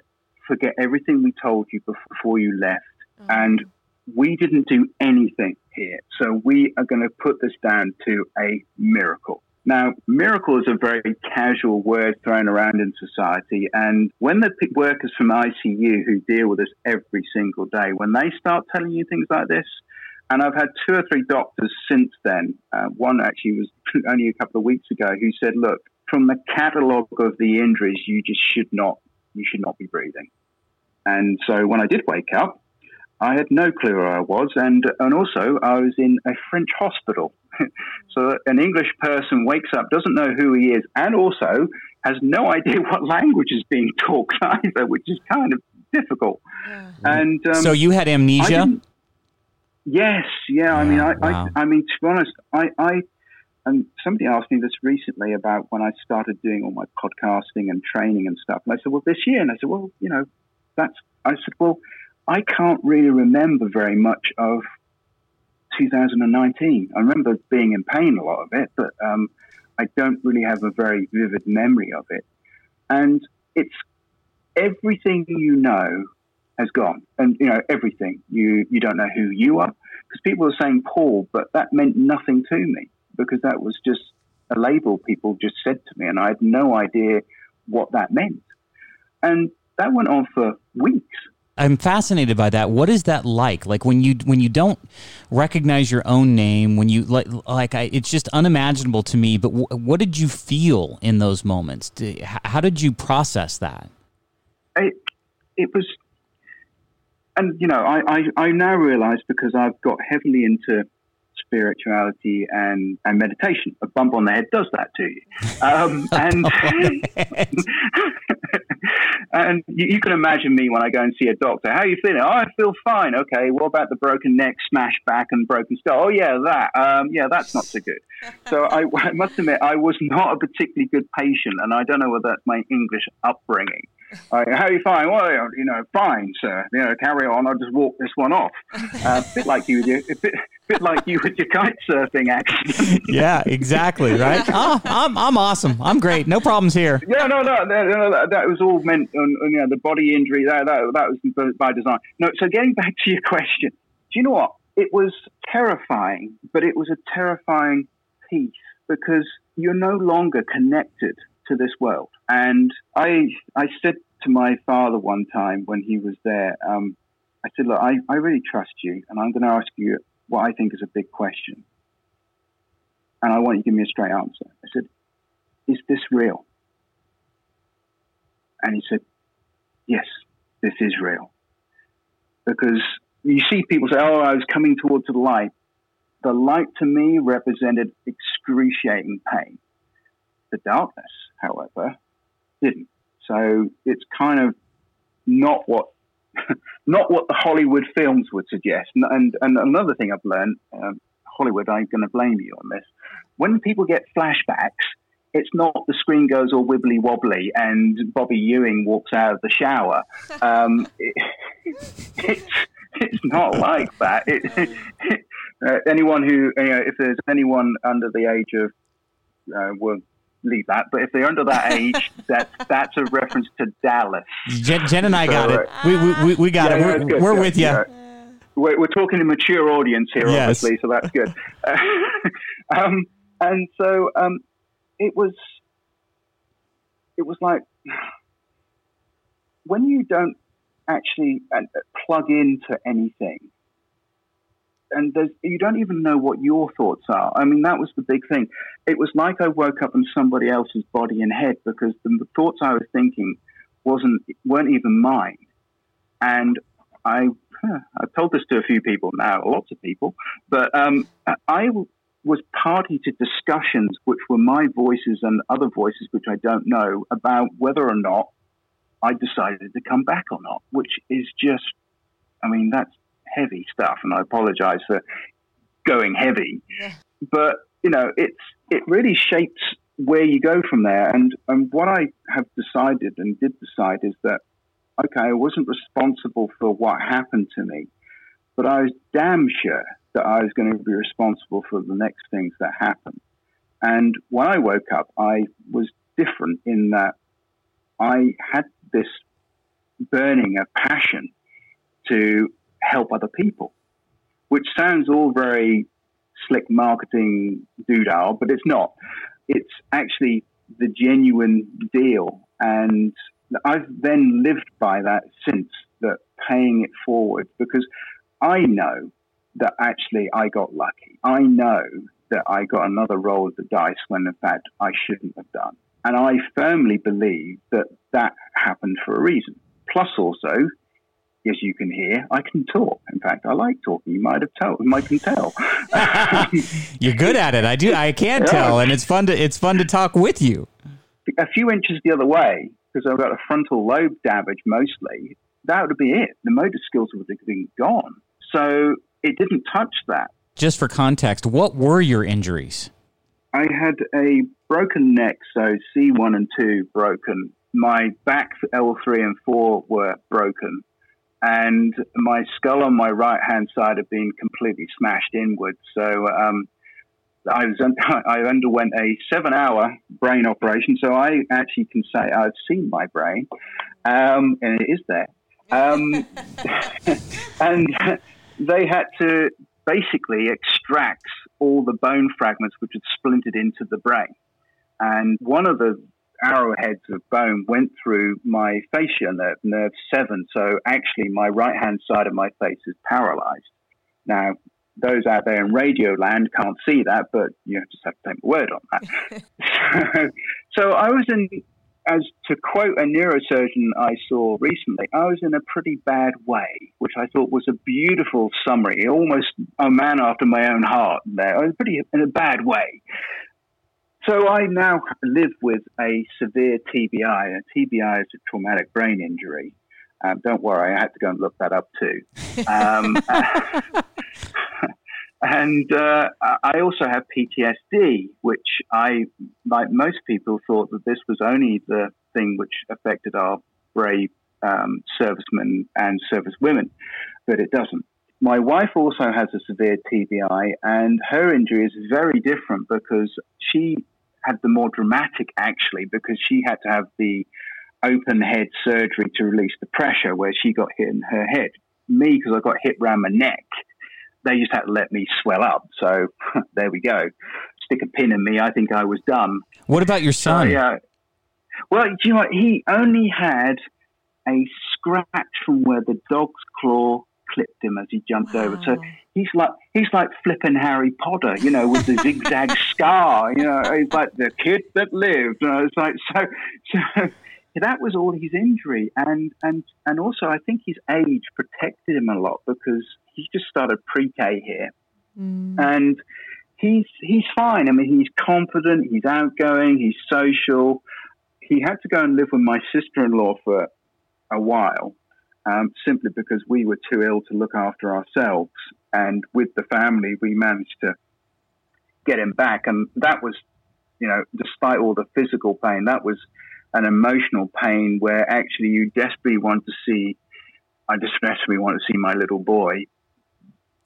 Forget everything we told you before you left. Mm-hmm. And we didn't do anything here. So we are going to put this down to a miracle. Now, miracle is a very casual word thrown around in society. And when the workers from ICU who deal with this every single day, when they start telling you things like this, and I've had two or three doctors since then, uh, one actually was <laughs> only a couple of weeks ago, who said, look, from the catalogue of the injuries, you just should not, you should not be breathing. And so when I did wake up, I had no clue where I was, and and also I was in a French hospital. <laughs> so an English person wakes up, doesn't know who he is, and also has no <laughs> idea what language is being talked <laughs> either, which is kind of difficult. Yeah. And um, so you had amnesia. Yes, yeah. I mean, I, wow. I, I mean, to be honest, I, I, and somebody asked me this recently about when I started doing all my podcasting and training and stuff. And I said, well, this year, and I said, well, you know, that's. I said, well I can't really remember very much of 2019. I remember being in pain a lot of it, but um, I don't really have a very vivid memory of it. And it's everything you know has gone, and you know everything. You you don't know who you are because people are saying Paul, but that meant nothing to me because that was just a label people just said to me, and I had no idea what that meant. And that went on for weeks. I'm fascinated by that. What is that like? Like when you when you don't recognize your own name, when you like like I, it's just unimaginable to me. But w- what did you feel in those moments? Did, how did you process that? It it was, and you know, I I, I now realize because I've got heavily into spirituality and, and meditation. A bump on the head does that to you. Um, <laughs> and <laughs> and you, you, can imagine me when I go and see a doctor. How are you feeling? Oh, I feel fine. Okay. What about the broken neck, smashed back, and broken skull? Oh, yeah, that. Um, yeah, that's not so good. So I, <laughs> I must admit, I was not a particularly good patient, and I don't know whether that's my English upbringing. <laughs> Uh, how are you fine? Well, you know, fine, sir. You know, carry on. I'll just walk this one off. <laughs> Uh, a bit like you with your, a bit, bit like you with your kite surfing accident. <laughs> yeah, exactly. Right. oh, I'm, I'm awesome. I'm great. No problems here. Yeah, no, no, no, that, that was all meant on, on, you know, the body injury. That, that, that was by design. No, so getting back to your question, do you know what? It was terrifying, but it was a terrifying piece because you're no longer connected to this world. And I, I said to my father one time when he was there. Um, I said, Look, I, I really trust you, and I'm going to ask you what I think is a big question. And I want you to give me a straight answer. I said, Is this real? And he said, Yes, this is real. Because you see people say, Oh, I was coming towards the light. The light to me represented excruciating pain. The darkness, however, didn't. So it's kind of not what <laughs> not what the Hollywood films would suggest. And and another thing I've learned, um, Hollywood, I'm going to blame you on this. When people get flashbacks, it's not the screen goes all wibbly wobbly and Bobby Ewing walks out of the shower. <laughs> Um, it, it's it's not like that. It, it, <laughs> uh, anyone who you know, if there's anyone under the age of uh, well, leave that. But if they're under that <laughs> age, that that's a reference to Dallas. Jen, Jen and I got so, it. We, we, we got yeah, it. We're, good, we're good, with you. Yeah. We're, we're, talking a mature audience here, yes. obviously, so that's good. <laughs> um, and so um, it was, it was like <sighs> when you don't actually uh, plug into anything and you don't even know what your thoughts are. I mean, that was the big thing. It was like I woke up in somebody else's body and head because the thoughts I was thinking wasn't weren't even mine. And I I've told this to a few people now, lots of people, but um, I was party to discussions which were my voices and other voices which I don't know about whether or not I decided to come back or not, which is just, I mean, that's heavy stuff, and I apologize for going heavy. Yeah. But you know, it's it really shapes where you go from there. And and what I have decided and did decide is that okay, I wasn't responsible for what happened to me, but I was damn sure that I was going to be responsible for the next things that happened. And when I woke up, I was different in that I had this burning of passion to help other people, which sounds all very slick marketing doodle, but it's not. It's actually the genuine deal. And I've then lived by that since that paying it forward because I know that actually I got lucky. I know that I got another roll of the dice when in fact I shouldn't have done. And I firmly believe that that happened for a reason. Plus also, as you can hear, I can talk. In fact, I like talking. You might have told, you might can tell. <laughs> You're good at it. I do. I can yeah. tell, and it's fun to it's fun to talk with you. A few inches the other way, because I've got a frontal lobe damage mostly. That would be it. The motor skills would have been gone. So it didn't touch that. Just for context, what were your injuries? I had a broken neck, so C1 and 2 broken. My back L3 and 4 were broken and my skull on my right hand side had been completely smashed inward. So um, I was <laughs> I underwent a seven hour brain operation. So I actually can say I've seen my brain, um, and it is there. Um, <laughs> and they had to basically extract all the bone fragments which had splintered into the brain. And one of the arrowheads of bone went through my facial nerve, nerve seven. So actually, my right hand side of my face is paralyzed. Now, those out there in radio land can't see that, but you just have to take my word on that. <laughs> so, so I was in, as to quote a neurosurgeon I saw recently, I was in a pretty bad way, which I thought was a beautiful summary, almost a man after my own heart there. I was pretty in a bad way. So I now live with a severe TBI. A TBI is a traumatic brain injury. Um, don't worry, I had to go and look that up too. Um, <laughs> and uh, I also have PTSD, which I, like most people, thought that this was only the thing which affected our brave um, servicemen and servicewomen, but it doesn't. My wife also has a severe TBI, and her injury is very different because she had the more dramatic actually because she had to have the open head surgery to release the pressure where she got hit in her head. Me, because I got hit around my neck, they just had to let me swell up. So <laughs> there we go. Stick a pin in me. I think I was done. What about your son? yeah. Uh, well, you know what? He only had a scratch from where the dog's claw clipped him as he jumped wow. over. So he's like he's like flipping Harry Potter, you know, with the <laughs> zigzag scar. You know, he's like the kid that lived. You know, it's like so so <laughs> that was all his injury, and and and also I think his age protected him a lot because he just started pre-K here, mm. and he's he's fine. I mean, he's confident, he's outgoing, he's social. He had to go and live with my sister-in-law for a while, um, simply because we were too ill to look after ourselves. And with the family, we managed to get him back, and that was, you know, despite all the physical pain, that was an emotional pain where actually you desperately want to see, I desperately want to see my little boy,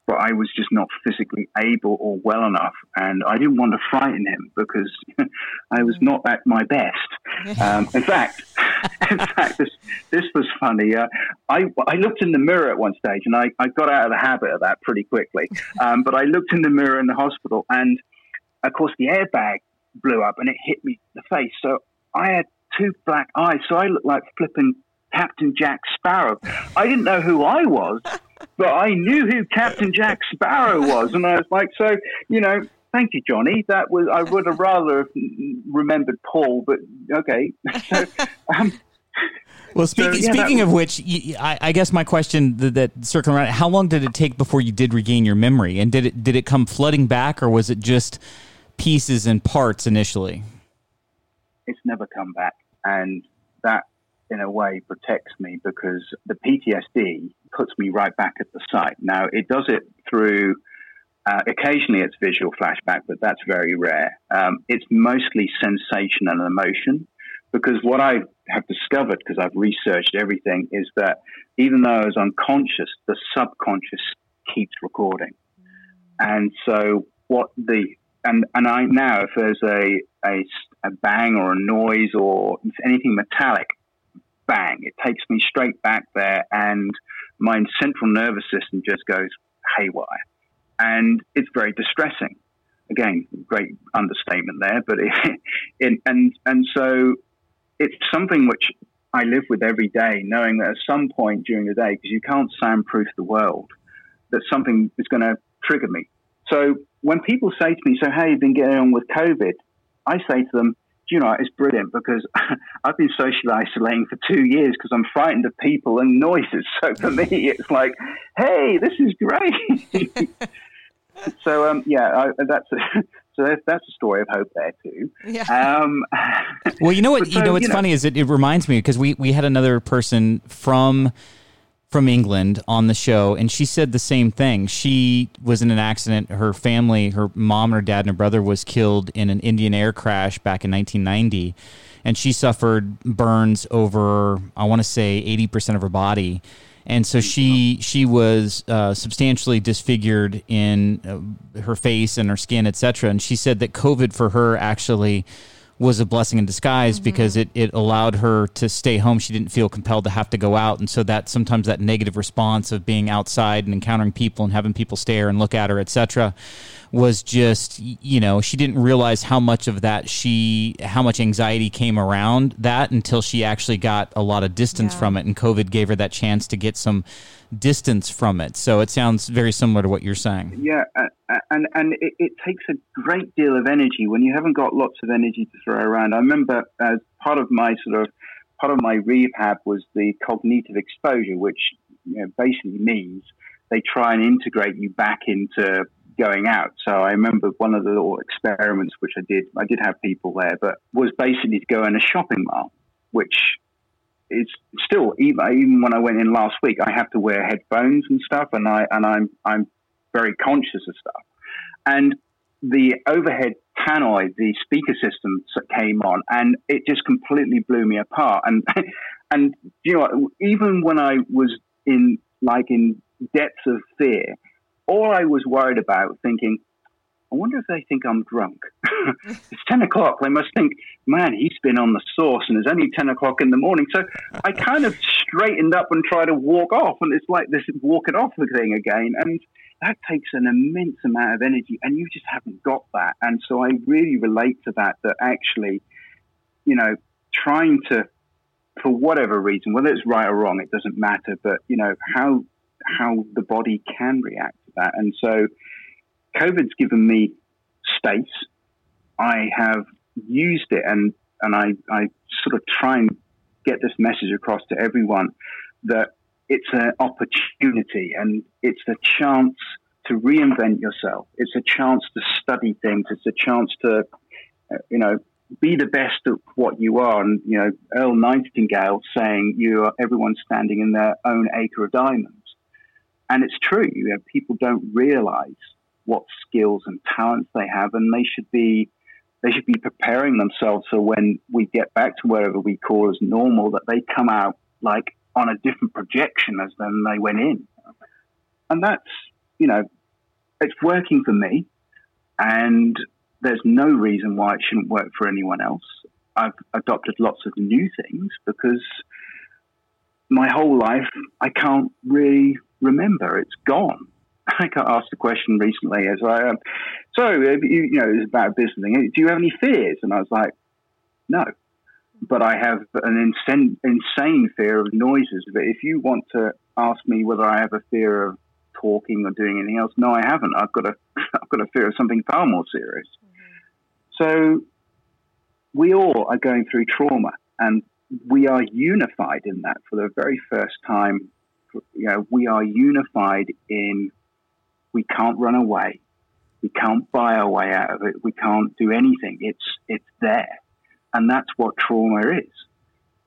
but I was just not physically able or well enough, and I didn't want to frighten him because <laughs> I was not at my best. <laughs> Um, in fact, <laughs> in fact, this this funny. Uh, I I looked in the mirror at one stage, and I, I got out of the habit of that pretty quickly. <laughs> Um, but I looked in the mirror in the hospital, and of course the airbag blew up, and it hit me in the face. So I had two black eyes, so I looked like flipping Captain Jack Sparrow. I didn't know who I was, <laughs> but I knew who Captain Jack Sparrow was, and I was like, so you know, thank you, Johnny. That was I would have rather remembered Paul, but okay. <laughs> So, um, well, speaking, so, yeah, speaking of which, I, I, guess my question that, that circling around: How long did it take before you did regain your memory, and did it did it come flooding back, or was it just pieces and parts initially? It's never come back, and that in a way protects me because the PTSD puts me right back at the site. Now, it does it through uh, occasionally it's visual flashback, but that's very rare. Um, it's mostly sensation and emotion because what I have discovered, because I've researched everything, is that even though I was unconscious, the subconscious keeps recording. And so, what the and and I now, if there's a a, a bang or a noise or anything metallic, bang, it takes me straight back there, and my central nervous system just goes haywire, and it's very distressing. Again, great understatement there, but it, <laughs> it, and and so it's something which I live with every day, knowing that at some point during the day, because you can't soundproof the world, that something is going to trigger me. So when people say to me, "So how you been getting on with COVID?" I say to them, "Do you know, it's brilliant because <laughs> I've been socially isolating for two years because I'm frightened of people and noises. <laughs> So for me, it's like, hey, this is great. <laughs> so um, yeah, I, that's so that's a story of hope there too. Yeah. Um, <laughs> well, you know what? So, you know what's you know, funny is it, it reminds me because we we had another person from from England on the show, and she said the same thing. She was in an accident. Her family, her mom, and her dad, and her brother was killed in an Indian air crash back in 1990, and she suffered burns over, I want to say, 80% of her body. And so she she was uh, substantially disfigured in uh, her face and her skin, etc. And she said that COVID for her actually was a blessing in disguise mm-hmm. because it, it allowed her to stay home. She didn't feel compelled to have to go out. And so that sometimes that negative response of being outside and encountering people and having people stare and look at her, etc., was just, you know, she didn't realize how much of that she, how much anxiety came around that until she actually got a lot of distance yeah. from it. And COVID gave her that chance to get some distance from it. So it sounds very similar to what you're saying. Yeah, and and it, it, takes a great deal of energy when you haven't got lots of energy to throw around. I remember as part of my sort of part of my rehab was the cognitive exposure, which you know, basically means they try and integrate you back into going out. So I remember one of the little experiments which I did. I did have people there, but was basically to go in a shopping mall, which it's still even even when I went in last week, I have to wear headphones and stuff, and I and I'm I'm very conscious of stuff. And the overhead tannoy, the speaker system came on, and it just completely blew me apart. And <laughs> and you know, even when I was in like in depths of fear, all I was worried about, thinking, I wonder if they think I'm drunk. <laughs> it's 10 o'clock. They must think, man, he's been on the sauce and it's only 10 o'clock in the morning. So I kind of straightened up and tried to walk off. And it's like this walk it off thing again. And that takes an immense amount of energy. And you just haven't got that. And so I really relate to that, that actually, you know, trying to for whatever reason, whether it's right or wrong, it doesn't matter. But you know how how the body can react that, and so COVID's given me space. I have used it, and and I I sort of try and get this message across to everyone that it's an opportunity and it's a chance to reinvent yourself. It's a chance to study things. It's a chance to, you know, be the best at what you are. And, you know, Earl Nightingale saying you are everyone standing in their own acre of diamonds. And it's true. You know, people don't realize what skills and talents they have, and they should be they should be preparing themselves so when we get back to wherever we call as normal, that they come out like on a different projection as when they went in. And that's, you know, it's working for me. And there's no reason why it shouldn't work for anyone else. I've adopted lots of new things because my whole life I can't really remember. It's gone. <laughs> I got asked a question recently as I, um, so you, you know, it's about business. Thing. Do you have any fears? And I was like, no, but I have an insane, insane fear of noises. But if you want to ask me whether I have a fear of talking or doing anything else, no, I haven't. I've got a, <laughs> I've got a fear of something far more serious. Mm-hmm. So we all are going through trauma, and we are unified in that for the very first time. You know, we are unified in we can't run away. We can't buy our way out of it. We can't do anything. It's it's there, and that's what trauma is.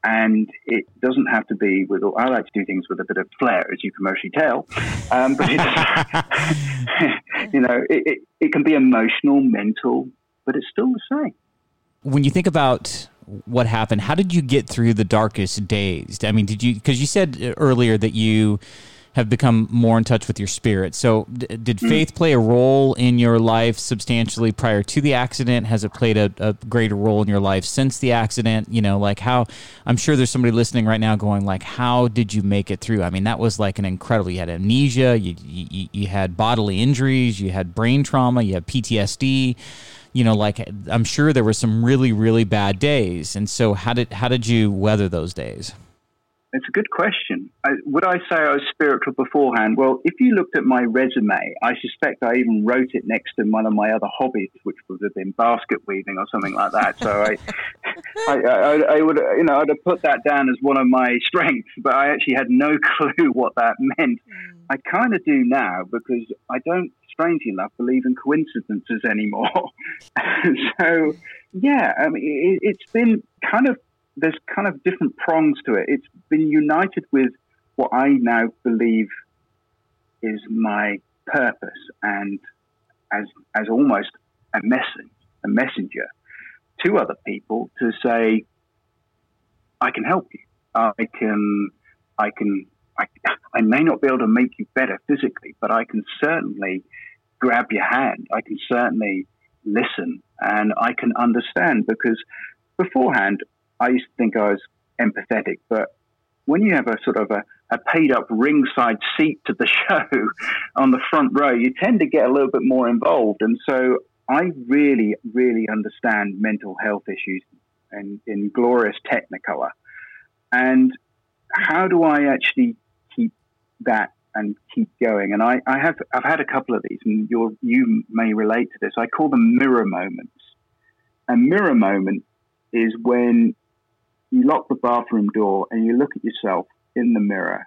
And it doesn't have to be with. I like to do things with a bit of flair, as you can mostly tell. Um, but <laughs> you know, it, it, it can be emotional, mental, but it's still the same. When you think about what happened, how did you get through the darkest days? I mean, did you? Because you said earlier that you have become more in touch with your spirit. So, d- did mm. faith play a role in your life substantially prior to the accident? Has it played a, a, greater role in your life since the accident? You know, like how I'm sure there's somebody listening right now going, like, how did you make it through? I mean, that was like an incredible. You had amnesia, you you, you had bodily injuries, you had brain trauma, you had PTSD. You know, like I'm sure there were some really really bad days. And so, how did how did you weather those days? It's a good question. I, would I say I was spiritual beforehand? Well, if you looked at my resume, I suspect I even wrote it next to one of my other hobbies, which would have been basket weaving or something like that. So I, <laughs> I, I, I, would, you know, I'd have put that down as one of my <laughs> strengths, but I actually had no <laughs> clue what that meant. Mm. I kind of do now because I don't, strangely enough, believe in coincidences anymore. <laughs> so, yeah, um, I mean, it, it's been kind of there's kind of different prongs to it. It's been united with what I now believe is my purpose and as as almost a message a messenger to other people to say I can help you. I can I can I, I may not be able to make you better physically, but I can certainly grab your hand. I can certainly listen and I can understand because beforehand I used to think I was empathetic, but when you have a sort of a, a paid up ringside seat to the <laughs> show on the front row, you tend to get a little bit more involved. And so I really, really understand mental health issues in, in glorious technicolor. And how do I actually keep that and keep going? And I, I have I've had a couple of these, and you you may relate to this. I call them mirror moments. A mirror moment is when you lock the bathroom door and you look at yourself in the mirror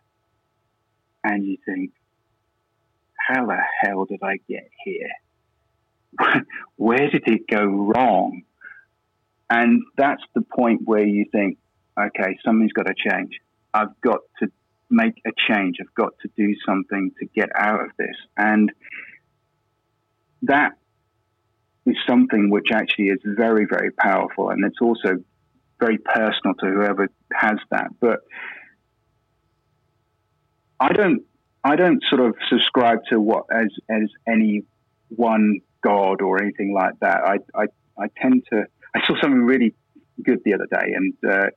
and you think, how the hell did I get here? <laughs> Where did it go wrong? And that's the point where you think, okay, something's got to change. I've got to make a change. I've got to do something to get out of this. And that is something which actually is very, very powerful. And it's also very personal to whoever has that. But I don't I don't sort of subscribe to what as as any one god or anything like that. I I, I tend to I saw something really good the other day, and uh,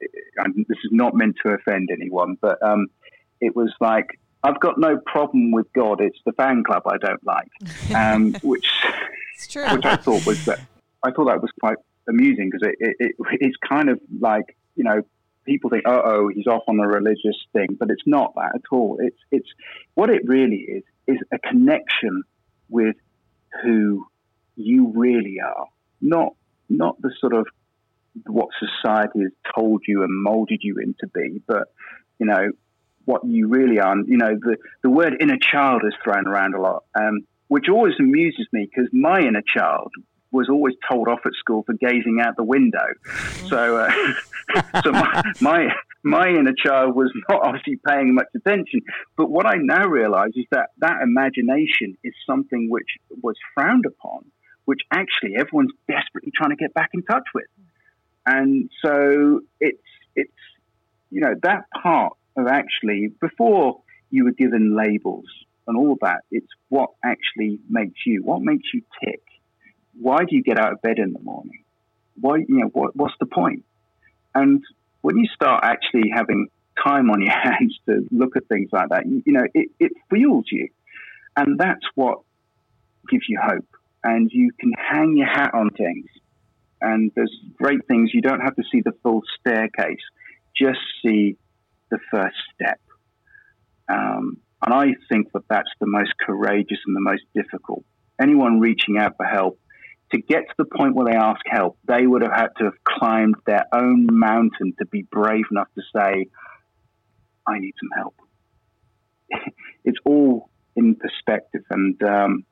this is not meant to offend anyone, but um, it was like I've got no problem with God. It's the fan club I don't like, <laughs> um, which which I thought was that I thought that was quite amusing because it, it, it, it's kind of like you know people think, oh, oh, he's off on a religious thing, but it's not that at all. It's it's what it really is is a connection with who you really are, not not the sort of what society has told you and molded you into be, but you know what you really are. You know the the word inner child is thrown around a lot, um, which always amuses me because my inner child was always told off at school for gazing out the window. So, uh, <laughs> so my, my, my inner child was not obviously paying much attention. But what I now realise is that that imagination is something which was frowned upon, which actually everyone's desperately trying to get back in touch with. And so it's it's you know that part actually before you were given labels and all that, it's what actually makes you, what makes you tick why do you get out of bed in the morning? Why, you know, what, what's the point? And when you start actually having time on your <laughs> hands to look at things like that, you, you know, it, it fuels you. And that's what gives you hope. And you can hang your hat on things. And there's great things. You don't have to see the full staircase, just see the first step. Um, and I think that that's the most courageous and the most difficult. Anyone reaching out for help to get to the point where they ask help, they would have had to have climbed their own mountain to be brave enough to say, I need some help. <laughs> it's all in perspective. And um,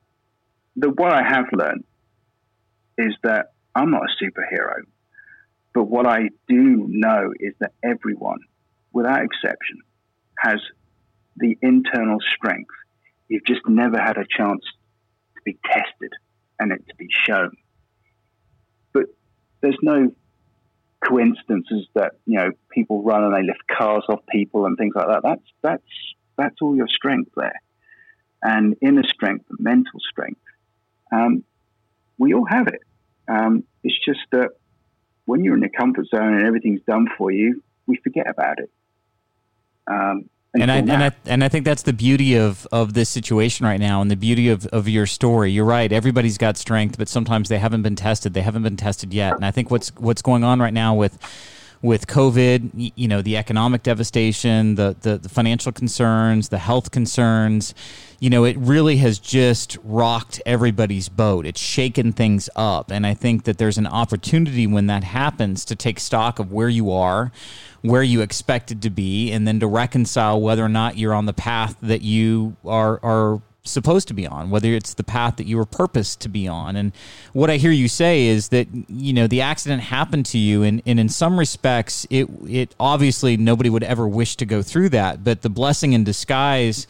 the, what I have learned is that I'm not a superhero. But what I do know is that everyone, without exception, has the internal strength. You've just never had a chance to be tested and it to be shown. But there's no coincidences that you know people run and they lift cars off people and things like that. That's that's that's all your strength there, and inner strength, mental strength. Um, we all have it. Um, it's just that when you're in the comfort zone and everything's done for you, we forget about it. Um, and I, and I and I think that's the beauty of of this situation right now, and the beauty of, of your story. You're right. Everybody's got strength, but sometimes they haven't been tested. They haven't been tested yet. And I think what's what's going on right now with with COVID, you know, the economic devastation, the, the, the financial concerns, the health concerns, you know, it really has just rocked everybody's boat. It's shaken things up. And I think that there's an opportunity when that happens to take stock of where you are, where you expected to be, and then to reconcile whether or not you're on the path that you are are supposed to be on, whether it's the path that you were purposed to be on. And what I hear you say is that, you know, the accident happened to you and, and in some respects it it obviously nobody would ever wish to go through that. But the blessing in disguise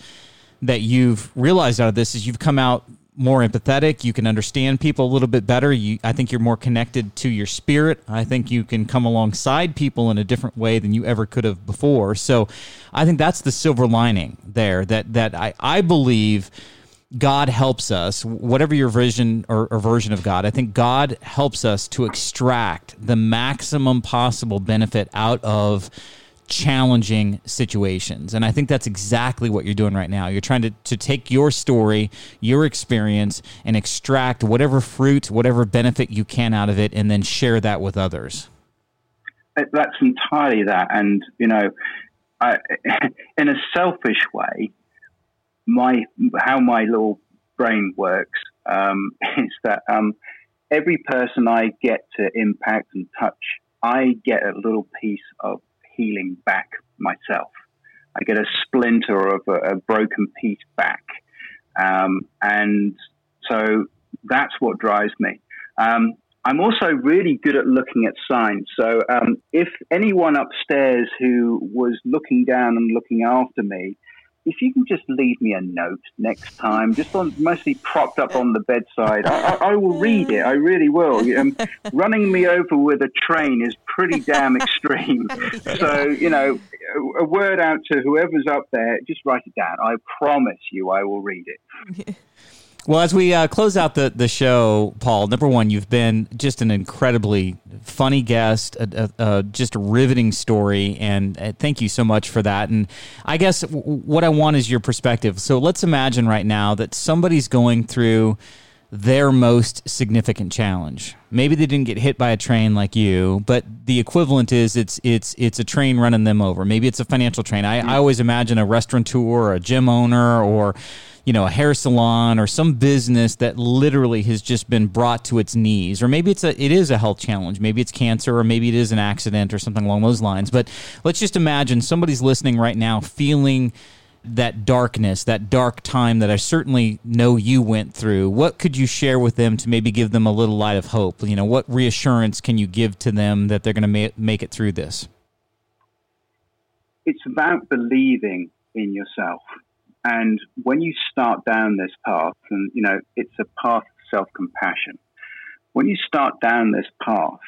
that you've realized out of this is you've come out more empathetic. You can understand people a little bit better. You, I think you're more connected to your spirit. I think you can come alongside people in a different way than you ever could have before. So, I think that's the silver lining there. That that I, I believe God helps us, whatever your vision or, or version of God. I think God helps us to extract the maximum possible benefit out of challenging situations. And I think that's exactly what you're doing right now. You're trying to, to take your story, your experience, and extract whatever fruit, whatever benefit you can out of it, and then share that with others. That's entirely that. And, you know, I, <laughs> in a selfish way, my how my little brain works um, <laughs> is that um, every person I get to impact and touch, I get a little piece of healing back myself. I get a splinter of a, a broken piece back. Um, and so that's what drives me. Um, I'm also really good at looking at signs. So um, if anyone upstairs who was looking down and looking after me if you can just leave me a note next time, just on mostly propped up on the bedside, I, I, I will read it. I really will. Um, <laughs> running me over with a train is pretty damn <laughs> extreme. So you know, a, a word out to whoever's up there, just write it down. I promise you, I will read it. <laughs> Well, as we uh, close out the, the show, Paul, number one, you've been just an incredibly funny guest, a, a, a, just a riveting story, and uh, thank you so much for that. And I guess w- what I want is your perspective. So let's imagine right now that somebody's going through their most significant challenge. Maybe they didn't get hit by a train like you, but the equivalent is it's it's it's a train running them over. Maybe it's a financial train. I, I always imagine a restaurateur or a gym owner or you know a hair salon or some business that literally has just been brought to its knees. Or maybe it's a it is a health challenge. Maybe it's cancer or maybe it is an accident or something along those lines. But let's just imagine somebody's listening right now feeling that darkness, that dark time that I certainly know you went through, what could you share with them to maybe give them a little light of hope? You know, what reassurance can you give to them that they're going to ma- make it through this? It's about believing in yourself. And when you start down this path, and you know, it's a path of self compassion, when you start down this path,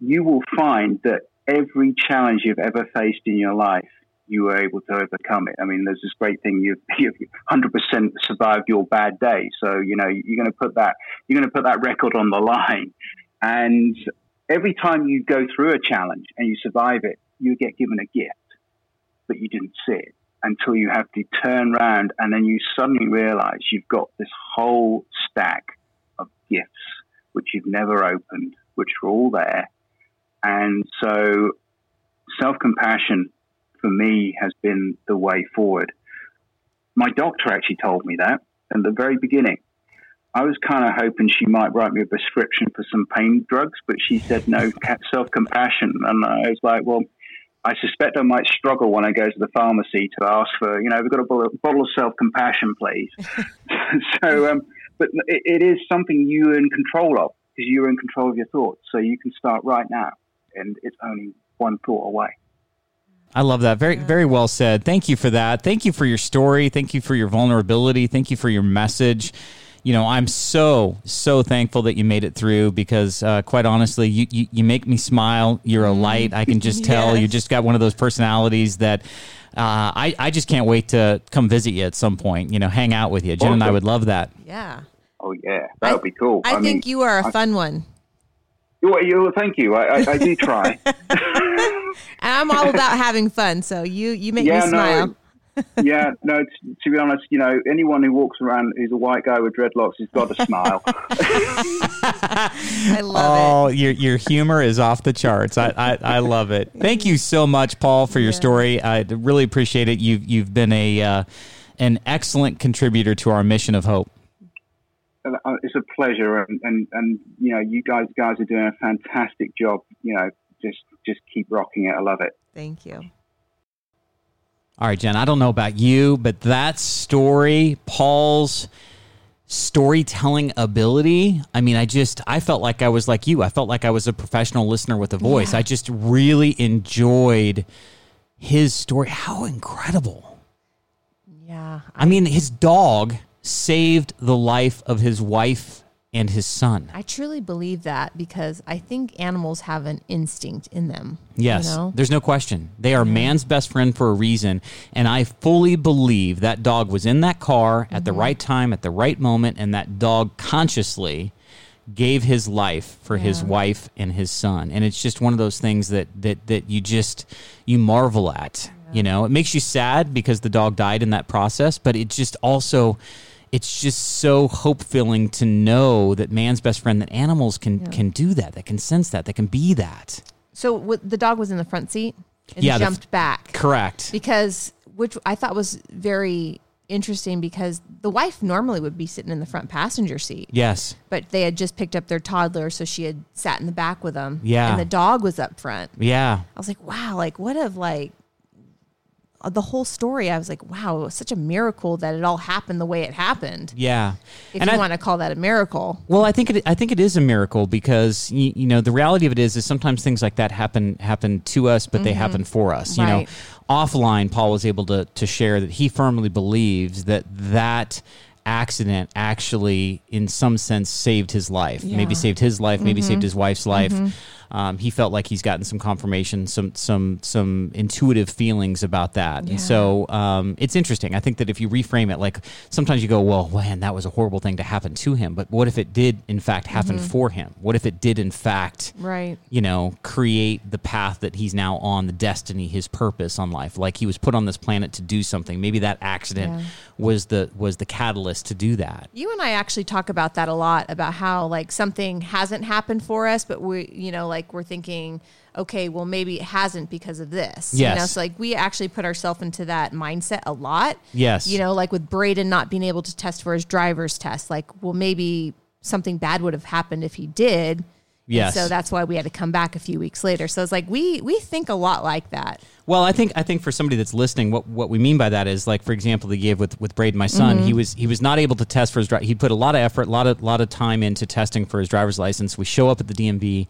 you will find that every challenge you've ever faced in your life you were able to overcome it. I mean, there's this great thing you've, <laughs> you've 100% survived your bad day. So, you know, you're going to put that, you're going to put that record on the line. And every time you go through a challenge and you survive it, you get given a gift, but you didn't see it until you have to turn around and then you suddenly realize you've got this whole stack of gifts which you've never opened, which are all there. And so self compassion for me has been the way forward. My doctor actually told me that in the very beginning. I was kind of hoping she might write me a prescription for some pain drugs, but she said no, self compassion. And I was like, well, I suspect I might struggle when I go to the pharmacy to ask for, you know, we've got a bottle of self compassion, please. <laughs> <laughs> so, um, but it, it is something you're in control of because you're in control of your thoughts. So you can start right now, and it's only one thought away. I love that. Very, very well said. Thank you for that. Thank you for your story. Thank you for your vulnerability. Thank you for your message. You know, I'm so, so thankful that you made it through because, uh, quite honestly, you, you, you, make me smile. You're a light. I can just <laughs> tell yes. you just got one of those personalities that uh, I, I just can't wait to come visit you at some point, you know, hang out with you. Jen and I would love that. Yeah. Oh, yeah. That would be cool. I, I think mean, you are a I, fun one. Well, you, thank you. I, I, I do try. <laughs> I'm all about having fun, so you you make yeah, me smile. No, yeah, no. T- to be honest, you know, anyone who walks around who's a white guy with dreadlocks has got to smile. <laughs> I love oh, it. Oh, your your humor is off the charts. I, I, I love it. Thank you so much, Paul, for your yeah. story. I really appreciate it. You've you've been a uh, an excellent contributor to our mission of hope. Uh, it's a pleasure, and, and, and you know, you guys guys are doing a fantastic job. You know, just just keep rocking it. I love it. Thank you. All right, Jen. I don't know about you, but that story, Paul's storytelling ability. I mean, I just I felt like I was like you. I felt like I was a professional listener with a voice. Yeah. I just really enjoyed his story. How incredible. Yeah. I, I mean, his dog saved the life of his wife and his son. I truly believe that because I think animals have an instinct in them. Yes, you know? there's no question. They are man's best friend for a reason. And I fully believe that dog was in that car at mm-hmm. the right time, at the right moment, and that dog consciously gave his life for yeah. his wife and his son. And it's just one of those things that that that you just you marvel at. Yeah. You know, it makes you sad because the dog died in that process, but it just also it's just so hope filling to know that man's best friend, that animals can yeah. can do that, that can sense that, that can be that. So w- the dog was in the front seat and yeah, jumped f- back. Correct. Because which I thought was very interesting because the wife normally would be sitting in the front passenger seat. Yes. But they had just picked up their toddler, so she had sat in the back with them. Yeah. And the dog was up front. Yeah. I was like, wow, like what if like the whole story, I was like, wow, it was such a miracle that it all happened the way it happened. Yeah. If and you I, want to call that a miracle. Well, I think it, I think it is a miracle because you, you, know the reality of it is is sometimes things like that happen happen to us, but mm-hmm. they happen for us. You right. know, offline, Paul was able to to share that he firmly believes that that accident actually, in some sense, saved his life. Yeah. Maybe saved his life. Maybe mm-hmm. saved his wife's life. Mm-hmm. Um, he felt like he's gotten some confirmation, some some some intuitive feelings about that. Yeah. And so um, it's interesting. I think that if you reframe it, like sometimes you go, well, man, that was a horrible thing to happen to him. But what if it did, in fact, happen mm-hmm. for him? What if it did, in fact, right? You know, create the path that he's now on, the destiny, his purpose on life. Like he was put on this planet to do something. Maybe that accident. Yeah was the was the catalyst to do that. You and I actually talk about that a lot about how like something hasn't happened for us, but we, you know, like we're thinking, okay, well maybe it hasn't because of this. You know, Yes. so like we actually put ourselves into that mindset a lot. Yes. You know, like with Braden not being able to test for his driver's test, like, well maybe something bad would have happened if he did. And Yes. So that's why we had to come back a few weeks later. So it's like we we think a lot like that. Well, I think I think for somebody that's listening, what what we mean by that is like, for example, they gave with with Braden, my son. Mm-hmm. He was he was not able to test for his dri He put a lot of effort, a lot of lot of time into testing for his driver's license. We show up at the DMV.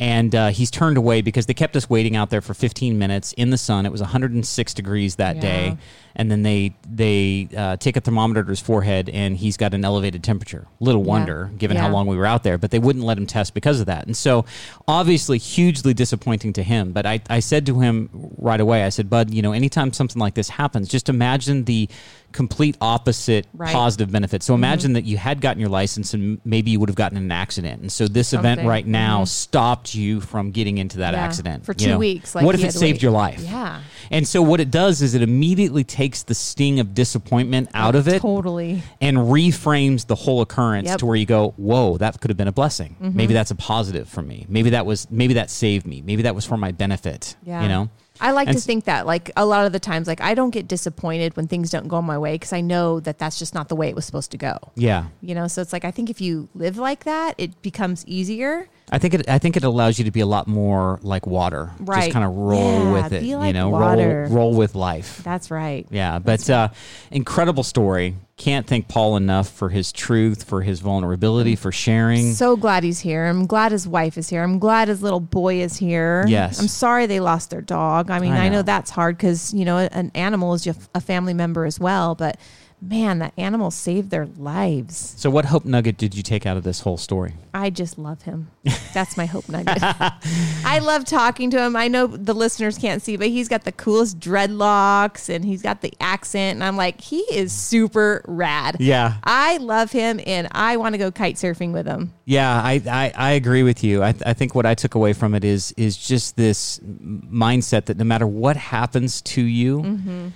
And uh, he's turned away because they kept us waiting out there for 15 minutes in the sun. It was 106 degrees that Yeah. day, and then they they uh, take a thermometer to his forehead, and he's got an elevated temperature. Little wonder, given how long we were out there, but they wouldn't let him test because of that. And so, obviously, hugely disappointing to him. But I, I said to him right away, I said, Bud, you know, anytime something like this happens, just imagine the complete opposite Right. positive benefit. So imagine that you had gotten your license and maybe you would have gotten in an accident. And so this event right now stopped you from getting into that Yeah. accident For you two know? weeks, like what if it saved wait. your life? Yeah. And so what it does is it immediately takes the sting of disappointment out of it Totally. and reframes the whole occurrence Yep. to where you go, "Whoa, that could have been a blessing. Mm-hmm. Maybe that's a positive for me. Maybe that was maybe that saved me. Maybe that was for my benefit." Yeah. You know? I like And to think that like a lot of the times like I don't get disappointed when things don't go my way because I know that that's just not the way it was supposed to go. Yeah. You know, so it's like I think if you live like that, it becomes easier. I think it I think it allows you to be a lot more like water. Right. Just kind of roll Yeah, with it, be you know, water. roll roll with life. That's right. Yeah, but uh, incredible story. Can't thank Paul enough for his truth, for his vulnerability, for sharing. So glad he's here. I'm glad his wife is here. I'm glad his little boy is here. Yes. I'm sorry they lost their dog. I mean, I I know, know. that's hard because, you know, an animal is a family member as well. But man, that animal saved their lives. so, what hope nugget did you take out of this whole story? I just love him. <laughs> That's my hope nugget. I love talking to him. I know the listeners can't see, but he's got the coolest dreadlocks and he's got the accent. And I'm like, he is super rad. Yeah. I love him and I want to go kite surfing with him. Yeah, I, I, I agree with you. I, I think what I took away from it is is just this mindset that no matter what happens to you, Mm-hmm.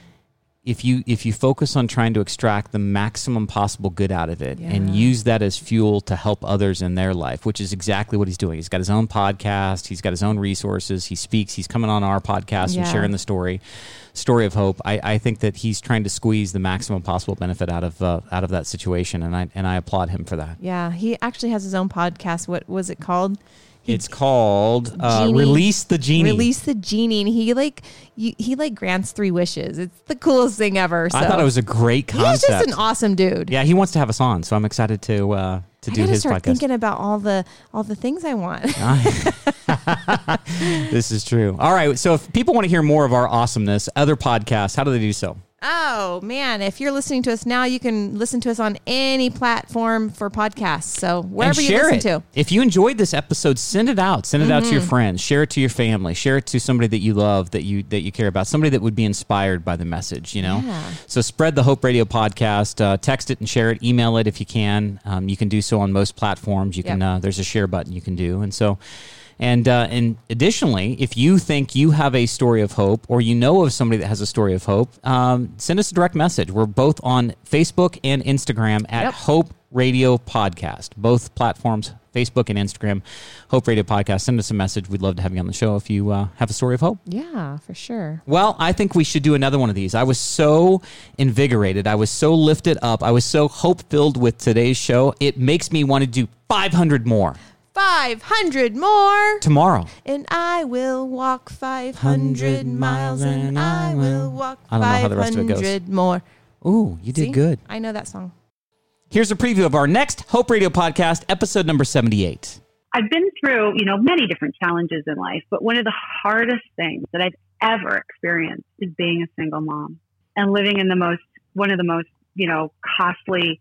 If you if you focus on trying to extract the maximum possible good out of it and use that as fuel to help others in their life, which is exactly what he's doing. He's got his own podcast, he's got his own resources, he speaks, he's coming on our podcast and sharing the story, story of hope. I, I think that he's trying to squeeze the maximum possible benefit out of uh, out of that situation, and I and I applaud him for that. Yeah, he actually has his own podcast. What was it called? It's called uh, "Release the Genie." Release the genie. And he like you, he like grants three wishes. It's the coolest thing ever. So. I thought it was a great concept. He's just an awesome dude. yeah, he wants to have us on, so I'm excited to uh, to I do gotta his start podcast. thinking about all the all the things I want. <laughs> <laughs> this is true. All right, so if people want to hear more of our awesomeness, other podcasts, how do they do so? Oh man, if you're listening to us now, you can listen to us on any platform for podcasts. So wherever you listen it. to. Mm-hmm. If you enjoyed this episode, send it out. Send it out to your friends. Share it to your family. Share it to somebody that you love, that you that you care about, somebody that would be inspired by the message. You know. Yeah. So spread the Hope Radio podcast. Uh, text it and share it. Email it if you can. Um, you can do so on most platforms. You can. Uh, there's a share button you can do, and so. And uh, and additionally, if you think you have a story of hope, or you know of somebody that has a story of hope, um, send us a direct message. We're both on Facebook and Instagram at Yep. Hope Radio Podcast, both platforms, Facebook and Instagram. Hope Radio Podcast. Send us a message. We'd love to have you on the show if you uh, have a story of hope. Yeah, for sure. Well, I think we should do another one of these. I was so invigorated. I was so lifted up. I was so hope filled with today's show. It makes me want to do 500 more Five hundred more. tomorrow. And I will walk 500 miles and I will walk I don't know how the rest of it goes. 500 more. Ooh, you did See? good. I know that song. Here's a preview of our next Hope Radio podcast, episode number 78. I've been through, you know, many different challenges in life, but one of the hardest things that I've ever experienced is being a single mom and living in the most, one of the most, you know, costly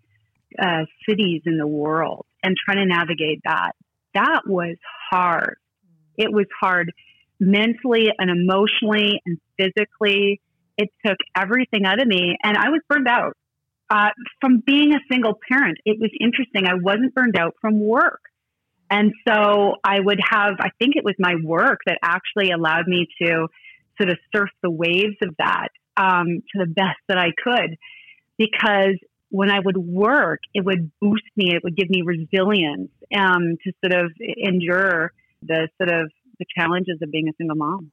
uh, cities in the world and trying to navigate that. That was hard. It was hard mentally and emotionally and physically. It took everything out of me and I was burned out. Uh, from being a single parent, it was interesting. I wasn't burned out from work. And so I would have, I think it was my work that actually allowed me to sort of surf the waves of that um, to the best that I could. because when I would work, it would boost me. It would give me resilience um, to sort of endure the sort of the challenges of being a single mom.